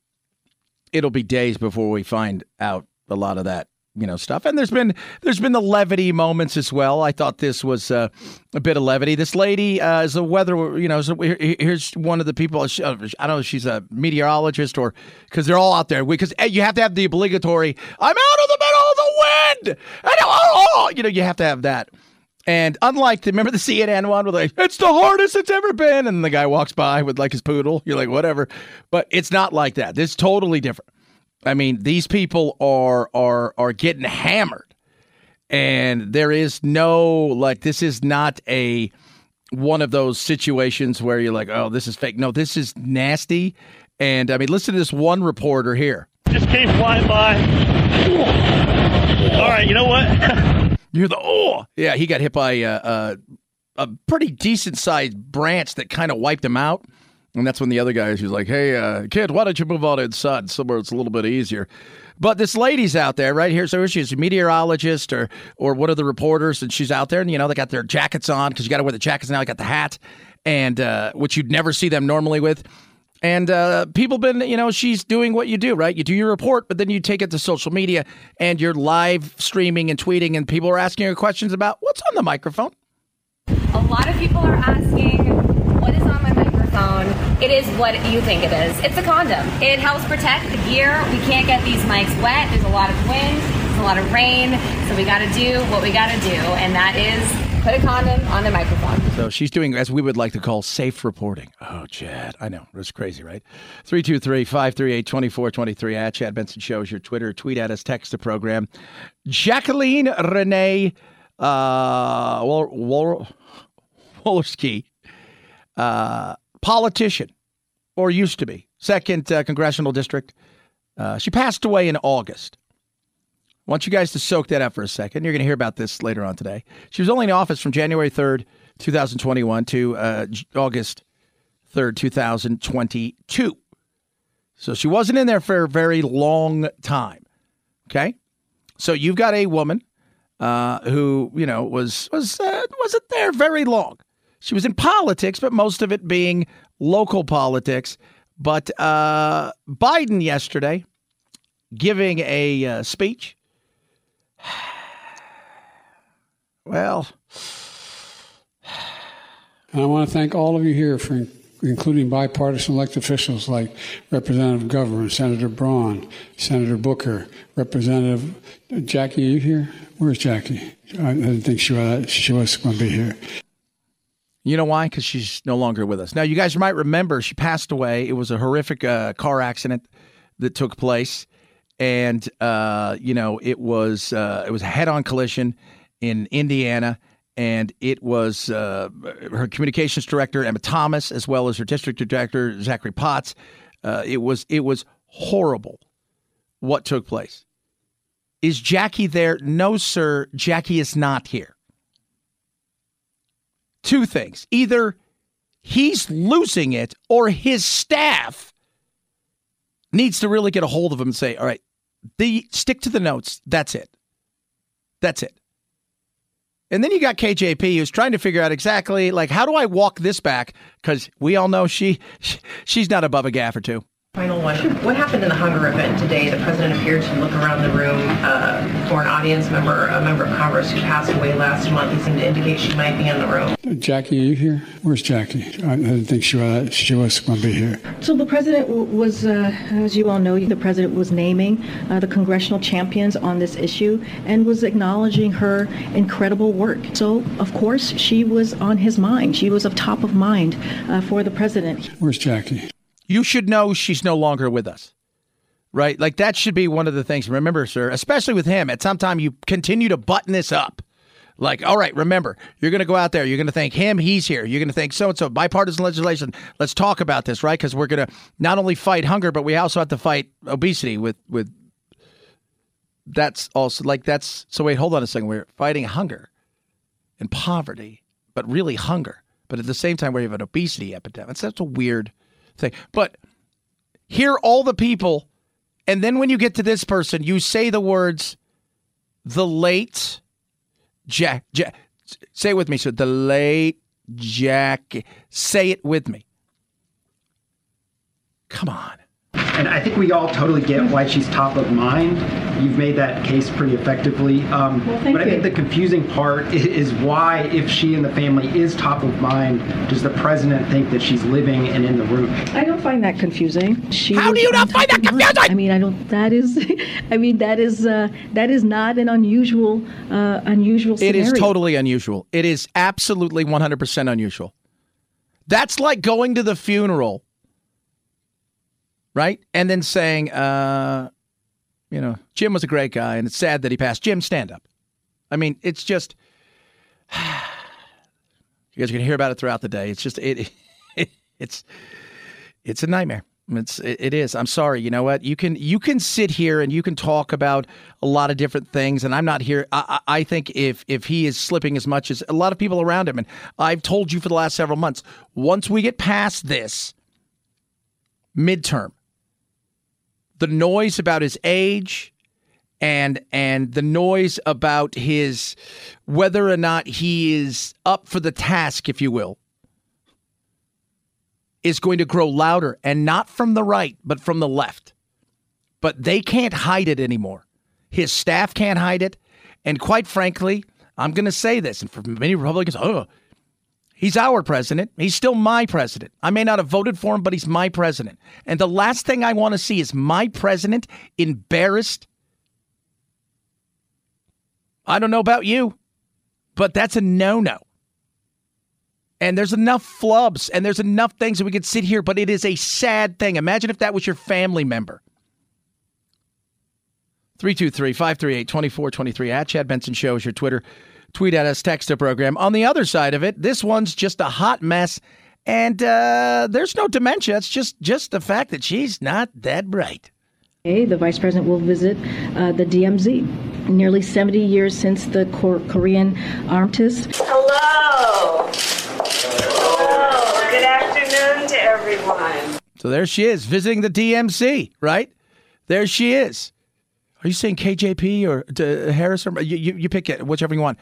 it'll be days before we find out a lot of that you know stuff. And there's been there's been the levity moments as well. I thought this was uh, a bit of levity. This lady uh, is a weather you know here's one of the people uh, i don't know she's a meteorologist or because they're all out there. Because you have to have the obligatory i'm out of the middle of the wind! And oh, you know you have to have that. And unlike the remember the CNN one where like it's the hardest it's ever been, and the guy walks by with like his poodle, you're like whatever, but it's not like that. This is totally different. I mean, these people are are are getting hammered, and there is no like this is not a one of those situations where you're like, oh, this is fake. No, this is nasty. And I mean, listen to this one reporter here. Just came flying by. All right, you know what? You're the oh yeah. He got hit by a, a, a pretty decent sized branch that kind of wiped him out. And that's when the other guy was like, hey, uh, kid, why don't you move on inside somewhere it's a little bit easier? But this lady's out there, right here. So she's a meteorologist or or one of the reporters, and she's out there, and you know they got their jackets on because you got to wear the jackets now. They got the hat, and uh, which you'd never see them normally with. And uh, people been, you know, she's doing what you do, right? You do your report, but then you take it to social media and you're live streaming and tweeting, and people are asking her questions about what's on the microphone. A lot of people are asking, what is on my It is what you think it is. It's a condom. It helps protect the gear. We can't get these mics wet. There's a lot of wind. There's a lot of rain, so we got to do what we got to do, and that is put a condom on the microphone. So she's doing, as we would like to call, safe reporting. Oh, Chad. I know. It's crazy, right? 323 538 2423 at Chad Benson Show is your Twitter. Tweet at us, text the program. Jacqueline Renee uh, uh, politician, or used to be, second uh, congressional district. Uh, she passed away in August. I want you guys to soak that up for a second. You're going to hear about this later on today. She was only in office from January 3rd, 2021 to uh, August 3rd, 2022. So she wasn't in there for a very long time. Okay? So you've got a woman uh, who, you know, was was uh, wasn't there very long. She was in politics, but most of it being local politics. But uh, Biden yesterday giving a uh, speech well, and I want to thank all of you here for including bipartisan elected officials like Representative McGovern, Senator Braun, Senator Booker, Representative Jackie. Are you here? Where's Jackie? I didn't think she was, she was going to be here. You know why? Because she's no longer with us. Now, you guys might remember she passed away. It was a horrific uh, car accident that took place and uh, you know it was uh, it was a head-on collision in Indiana, and it was uh, her communications director Emma Thomas as well as her district director Zachary Potts. Uh, it was it was horrible what took place. Is Jackie there? No, sir. Jackie is not here. Two things: either he's losing it, or his staff needs to really get a hold of him and say, "All right, the stick to the notes. That's it. That's it. And then you got KJP who's trying to figure out exactly like how do I walk this back because we all know she she's not above a gaffe or two. Final one. What happened in the hunger event today? The president appeared to look around the room uh, for an audience member, a member of Congress who passed away last month. He seemed to indicate she might be in the room. Jackie, are you here? Where's Jackie? I didn't think she was, she was going to be here. So the president was, uh, as you all know, the president was naming uh, the congressional champions on this issue and was acknowledging her incredible work. So, of course, she was on his mind. She was of top of mind uh, for the president. Where's Jackie? You should know she's no longer with us. Right? Like that should be one of the things. Remember, sir, especially with him, at some time you continue to button this up. Like, all right, remember, you're going to go out there. You're going to thank him. He's here. You're going to thank so and so. Bipartisan legislation. Let's talk about this, right? Because we're going to not only fight hunger, but we also have to fight obesity with with. That's also like that's so. Wait, hold on a second. We're fighting hunger and poverty, but really hunger. But at the same time, we have an obesity epidemic. That's a weird thing. But hear all the people, and then when you get to this person, you say the words, the late Jack. Jack say it with me. So the late Jack. Say it with me. Come on. And I think we all totally get why she's top of mind. You've made that case pretty effectively. Um, well, thank but I you. think the confusing part is why, if she and the family is top of mind, does the president think that she's living and in the room? I don't find that confusing. She How do you not find that confusing? I mean, I don't. That is, I mean, that is uh, that is not an unusual uh, unusual It scenario. is totally unusual. It is absolutely 100% unusual. That's like going to the funeral, right? And then saying, uh, you know, Jim was a great guy and it's sad that he passed. Jim, stand up. I mean, it's just, you guys are going to hear about it throughout the day. It's just, it, it it's, it's a nightmare. It's it, is. I'm sorry. You know what? You can you can sit here and you can talk about a lot of different things, and I'm not here. I I think if if he is slipping as much as a lot of people around him, and I've told you for the last several months, once we get past this midterm, the noise about his age and and the noise about his whether or not he is up for the task, if you will, is going to grow louder and not from the right, but from the left. But they can't hide it anymore. His staff can't hide it. And quite frankly, I'm going to say this, and for many Republicans, oh, he's our president. He's still my president. I may not have voted for him, but he's my president. And the last thing I want to see is my president embarrassed I don't know about you, but that's a no no. And there's enough flubs and there's enough things that we could sit here, but it is a sad thing. Imagine if that was your family member. 323 538 2423 at Chad Benson Show is your Twitter. Tweet at us, text the program. On the other side of it, this one's just a hot mess. And uh, there's no dementia. It's just just the fact that she's not that bright. Hey, The vice president will visit uh, the DMZ. Nearly 70 years since the Cor- Korean armistice. Hello. Hello. Good afternoon to everyone. So there she is visiting the DMZ, right? There she is. Are you saying KJP or uh, Harris? Or, you, you, you pick it, whichever you want.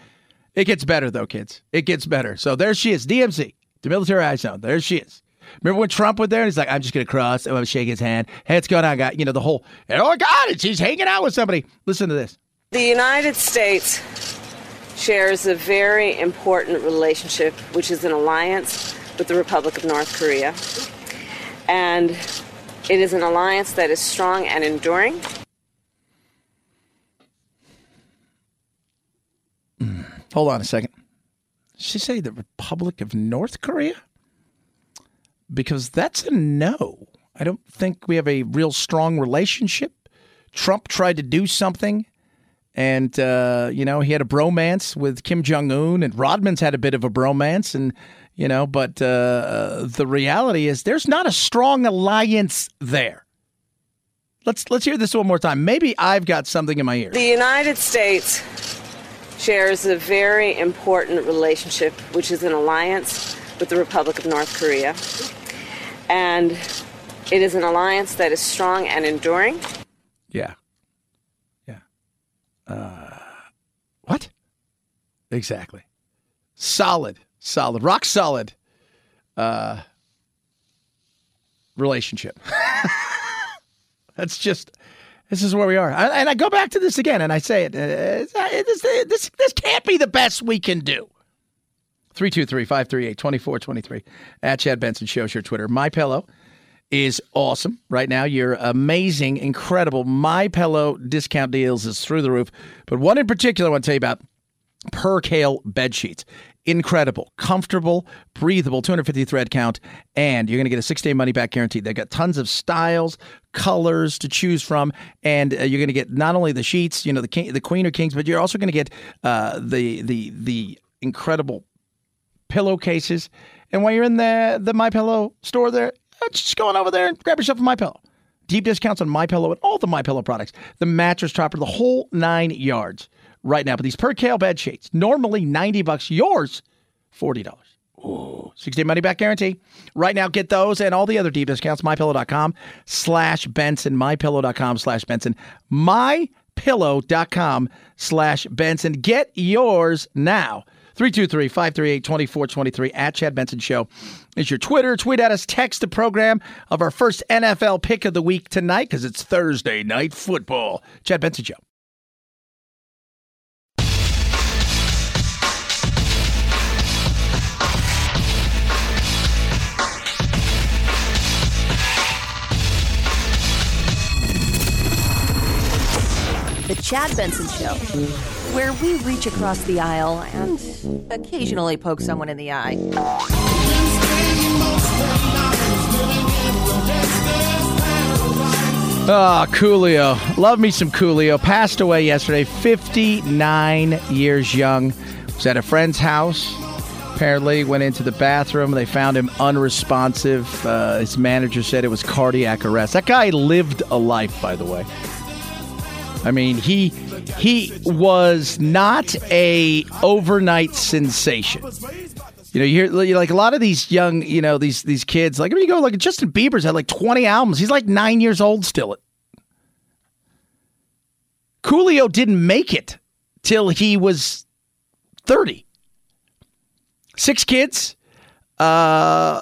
It gets better, though, kids. It gets better. So there she is, DMZ, the military eye zone. There she is. Remember when Trump went there and he's like, I'm just to cross. and I'm to shake his hand. Hey, what's going on, guy? You know, the whole, oh, God, it's, he's hanging out with somebody. Listen to this. The United States shares a very important relationship, which is an alliance with the Republic of North Korea. And it is an alliance that is strong and enduring. Hold on a second. She say the Republic of North Korea? Because that's a no. I don't think we have a real strong relationship. Trump tried to do something, and uh, you know he had a bromance with Kim Jong Un, and Rodman's had a bit of a bromance, and you know. But uh, the reality is, there's not a strong alliance there. Let's let's hear this one more time. Maybe I've got something in my ear. The United States shares a very important relationship, which is an alliance with the Republic of North Korea. And it is an alliance that is strong and enduring. Yeah. Yeah. Uh, what? Exactly. Solid, solid, rock solid uh, relationship. That's just this is where we are. I, and I go back to this again, and I say it. Uh, this, this, this can't be the best we can do. 323-538-2423 at Chad Benson shows your Twitter. My Pillow is awesome right now. Your amazing, incredible My Pillow discount deals is through the roof. But one in particular I want to tell you about Percale bed sheets. Incredible, comfortable, breathable, 250 thread count, and you're going to get a six day money back guarantee. They've got tons of styles, colors to choose from, and uh, you're going to get not only the sheets, you know, the king, the queen or kings, but you're also going to get uh, the the the incredible pillowcases. And while you're in the the My Pillow store, there, uh, just go on over there and grab yourself a My Pillow. Deep discounts on My Pillow and all the My Pillow products, the mattress topper, the whole nine yards right now. But these Percale bed sheets, normally 90 bucks, yours $40. Ooh, six day money back guarantee. Right now, get those and all the other deep discounts. MyPillow.com slash Benson. MyPillow.com slash Benson. MyPillow.com slash Benson. Get yours now. 323 538 2423 at Chad Benson Show is your Twitter. Tweet at us. Text the program of our first NFL pick of the week tonight because it's Thursday night football. Chad Benson Show. The Chad Benson Show, where we reach across the aisle and occasionally poke someone in the eye. Ah, Coolio. Love me some Coolio. Passed away yesterday, 59 years young. Was at a friend's house. Apparently, went into the bathroom. They found him unresponsive. Uh, his manager said it was cardiac arrest. That guy lived a life, by the way. I mean, he he was not a overnight sensation. You know, you hear like a lot of these young, you know, these these kids. Like, I mean, you go like Justin Bieber's had like twenty albums. He's like nine years old still. Coolio didn't make it till he was thirty. Six kids, uh,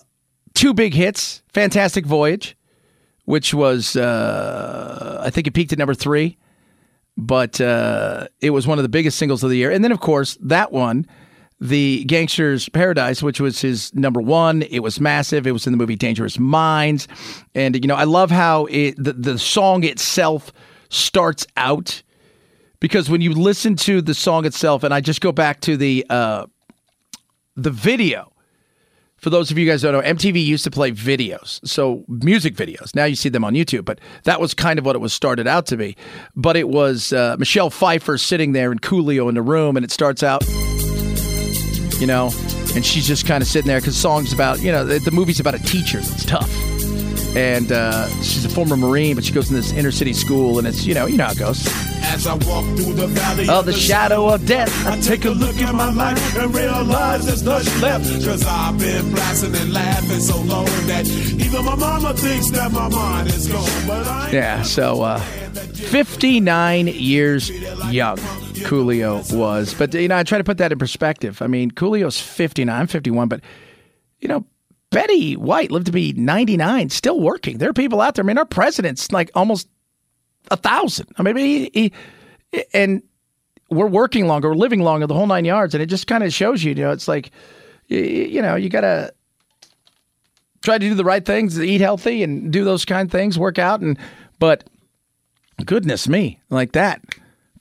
two big hits. Fantastic Voyage, which was uh, I think it peaked at number three but uh, it was one of the biggest singles of the year. And then, of course, that one, the Gangsta's Paradise, which was his number one. It was massive. It was in the movie Dangerous Minds, and you know I love how it the, the song itself starts out because when you listen to the song itself, and I just go back to the uh, the video. For those of you guys don't know, MTV used to play videos, so music videos. Now you see them on YouTube, but that was kind of what it was started out to be. But it was uh, Michelle Pfeiffer sitting there and Coolio in the room, and it starts out, you know, and she's just kind of sitting there because the song's about, you know, the, the movie's about a teacher. It's tough and uh, she's a former Marine, but she goes in this inner city school, and it's you know you know how it goes. As I walk through the valley Oh, the shadow of death. I take a look at my life and realize there's nothing left. Cause I've been blasting and laughing so long that even my mama thinks that my mind is gone. But I Yeah, so uh, 59 years young, Coolio was. But, you know, I try to put that in perspective. I mean, Coolio's 59, I'm 51, but, you know, Betty White lived to be 99, still working. There are people out there. I mean, our president's like almost a thousand. I mean, he, he and we're working longer, we're living longer, the whole nine yards. And it just kind of shows you, you know, it's like, you, you know, you got to try to do the right things, eat healthy and do those kind of things, work out. And, but goodness me, like that,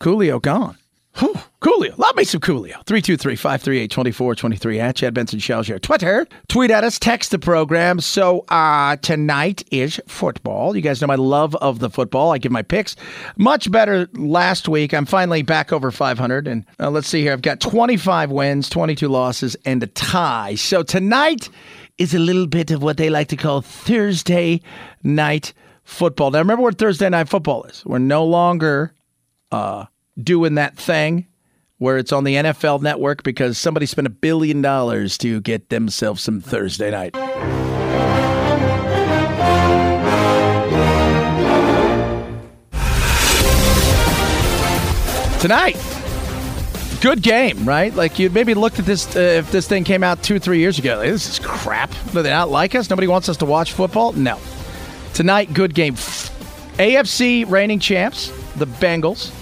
Coolio gone. Whew, Coolio. Love me some Coolio. 323-538-2423 at Chad Benson here. Twitter. Tweet at us. Text the program. So uh, tonight is football. You guys know my love of the football. I give my picks. Much better last week. I'm finally back over 500. And uh, let's see here. I've got 25 wins, 22 losses, and a tie. So tonight is a little bit of what they like to call Thursday night football. Now remember what Thursday night football is. We're no longer uh, doing that thing where it's on the NFL network because somebody spent a billion dollars to get themselves some Thursday night. Tonight, good game, right? Like you maybe looked at this uh, if this thing came out two, three years ago. This is crap. Do they not like us? Nobody wants us to watch football? No. Tonight, good game. AFC reigning champs, the Bengals,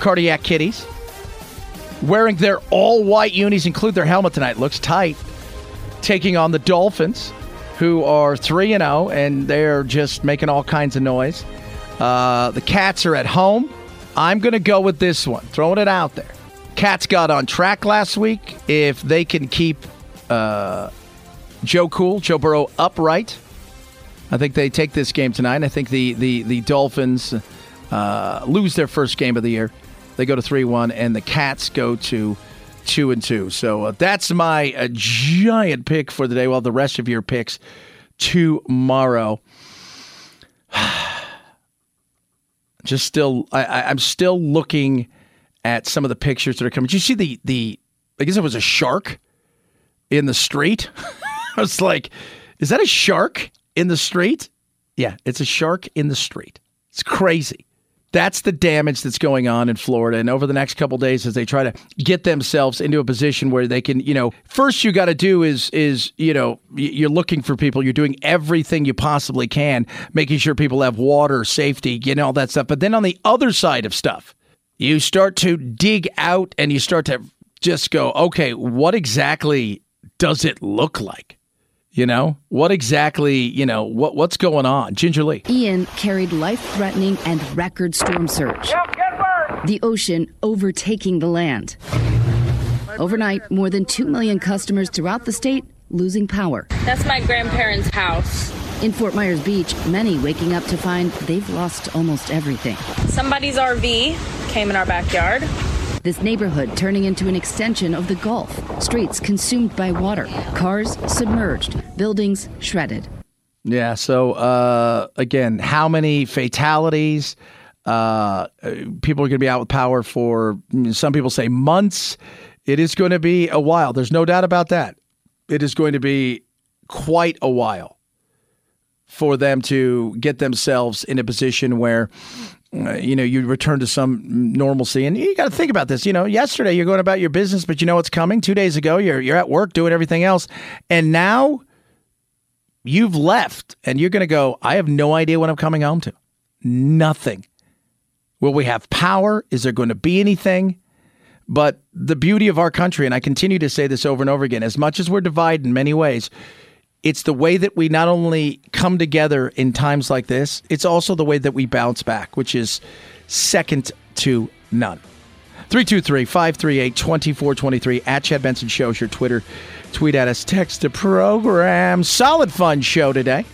Cardiac Kitties, wearing their all white unis, include their helmet tonight. Looks tight. Taking on the Dolphins, who are 3 and 0, and they're just making all kinds of noise. Uh, the Cats are at home. I'm going to go with this one, throwing it out there. Cats got on track last week. If they can keep uh, Joe Cool, Joe Burrow upright, I think they take this game tonight. I think the the the Dolphins uh, lose their first game of the year. They go to three one, and the Cats go to two and two. So uh, that's my uh, giant pick for the day. While the rest of your picks tomorrow. Just still, I, I'm still looking at some of the pictures that are coming. Did you see the the? I guess it was a shark in the street. I was like, is that a shark in the street? Yeah, it's a shark in the street. It's crazy. That's the damage that's going on in Florida. And over the next couple days, as they try to get themselves into a position where they can, you know, first you got to do is is you know you're looking for people. You're doing everything you possibly can, making sure people have water, safety, you know all that stuff. But then on the other side of stuff, you start to dig out and you start to just go, okay, what exactly does it look like? You know, what exactly, you know, what what's going on? Ginger Zee. Ian carried life threatening and record storm surge. The ocean overtaking the land. Overnight, more than 2 million customers throughout the state losing power. That's my grandparents' house. In Fort Myers Beach, many waking up to find they've lost almost everything. Somebody's RV came in our backyard. This neighborhood turning into an extension of the Gulf. Streets consumed by water, cars submerged, buildings shredded. Yeah. So uh, again, how many fatalities? Uh, people are going to be out with power for some people say months. It is going to be a while. There's no doubt about that. It is going to be quite a while for them to get themselves in a position where uh, you know you return to some normalcy. And you got to think about this. You know yesterday you're going about your business but you know what's coming? 2 days ago you're you're at work doing everything else. And now you've left and you're going to go I have no idea what I'm coming home to. Nothing. Will we have power? Is there going to be anything? But the beauty of our country and I continue to say this over and over again as much as we're divided in many ways it's the way that we not only come together in times like this, it's also the way that we bounce back, which is second to none. 323 538 2423 at Chad Benson Show is your Twitter. Tweet at us, text to program. Solid fun show today,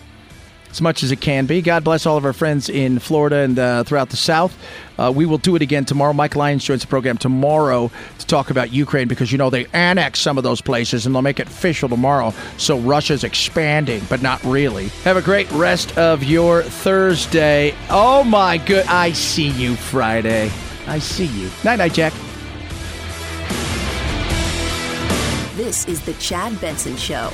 as much as it can be. God bless all of our friends in Florida and uh, throughout the South. Uh, we will do it again tomorrow. Mike Lyons joins the program tomorrow to talk about Ukraine because, you know, they annexed some of those places and they'll make it official tomorrow. So Russia's expanding, but not really. Have a great rest of your Thursday. Oh, my good. I see you Friday. I see you. Night, night, Jack. This is the Chad Benson Show.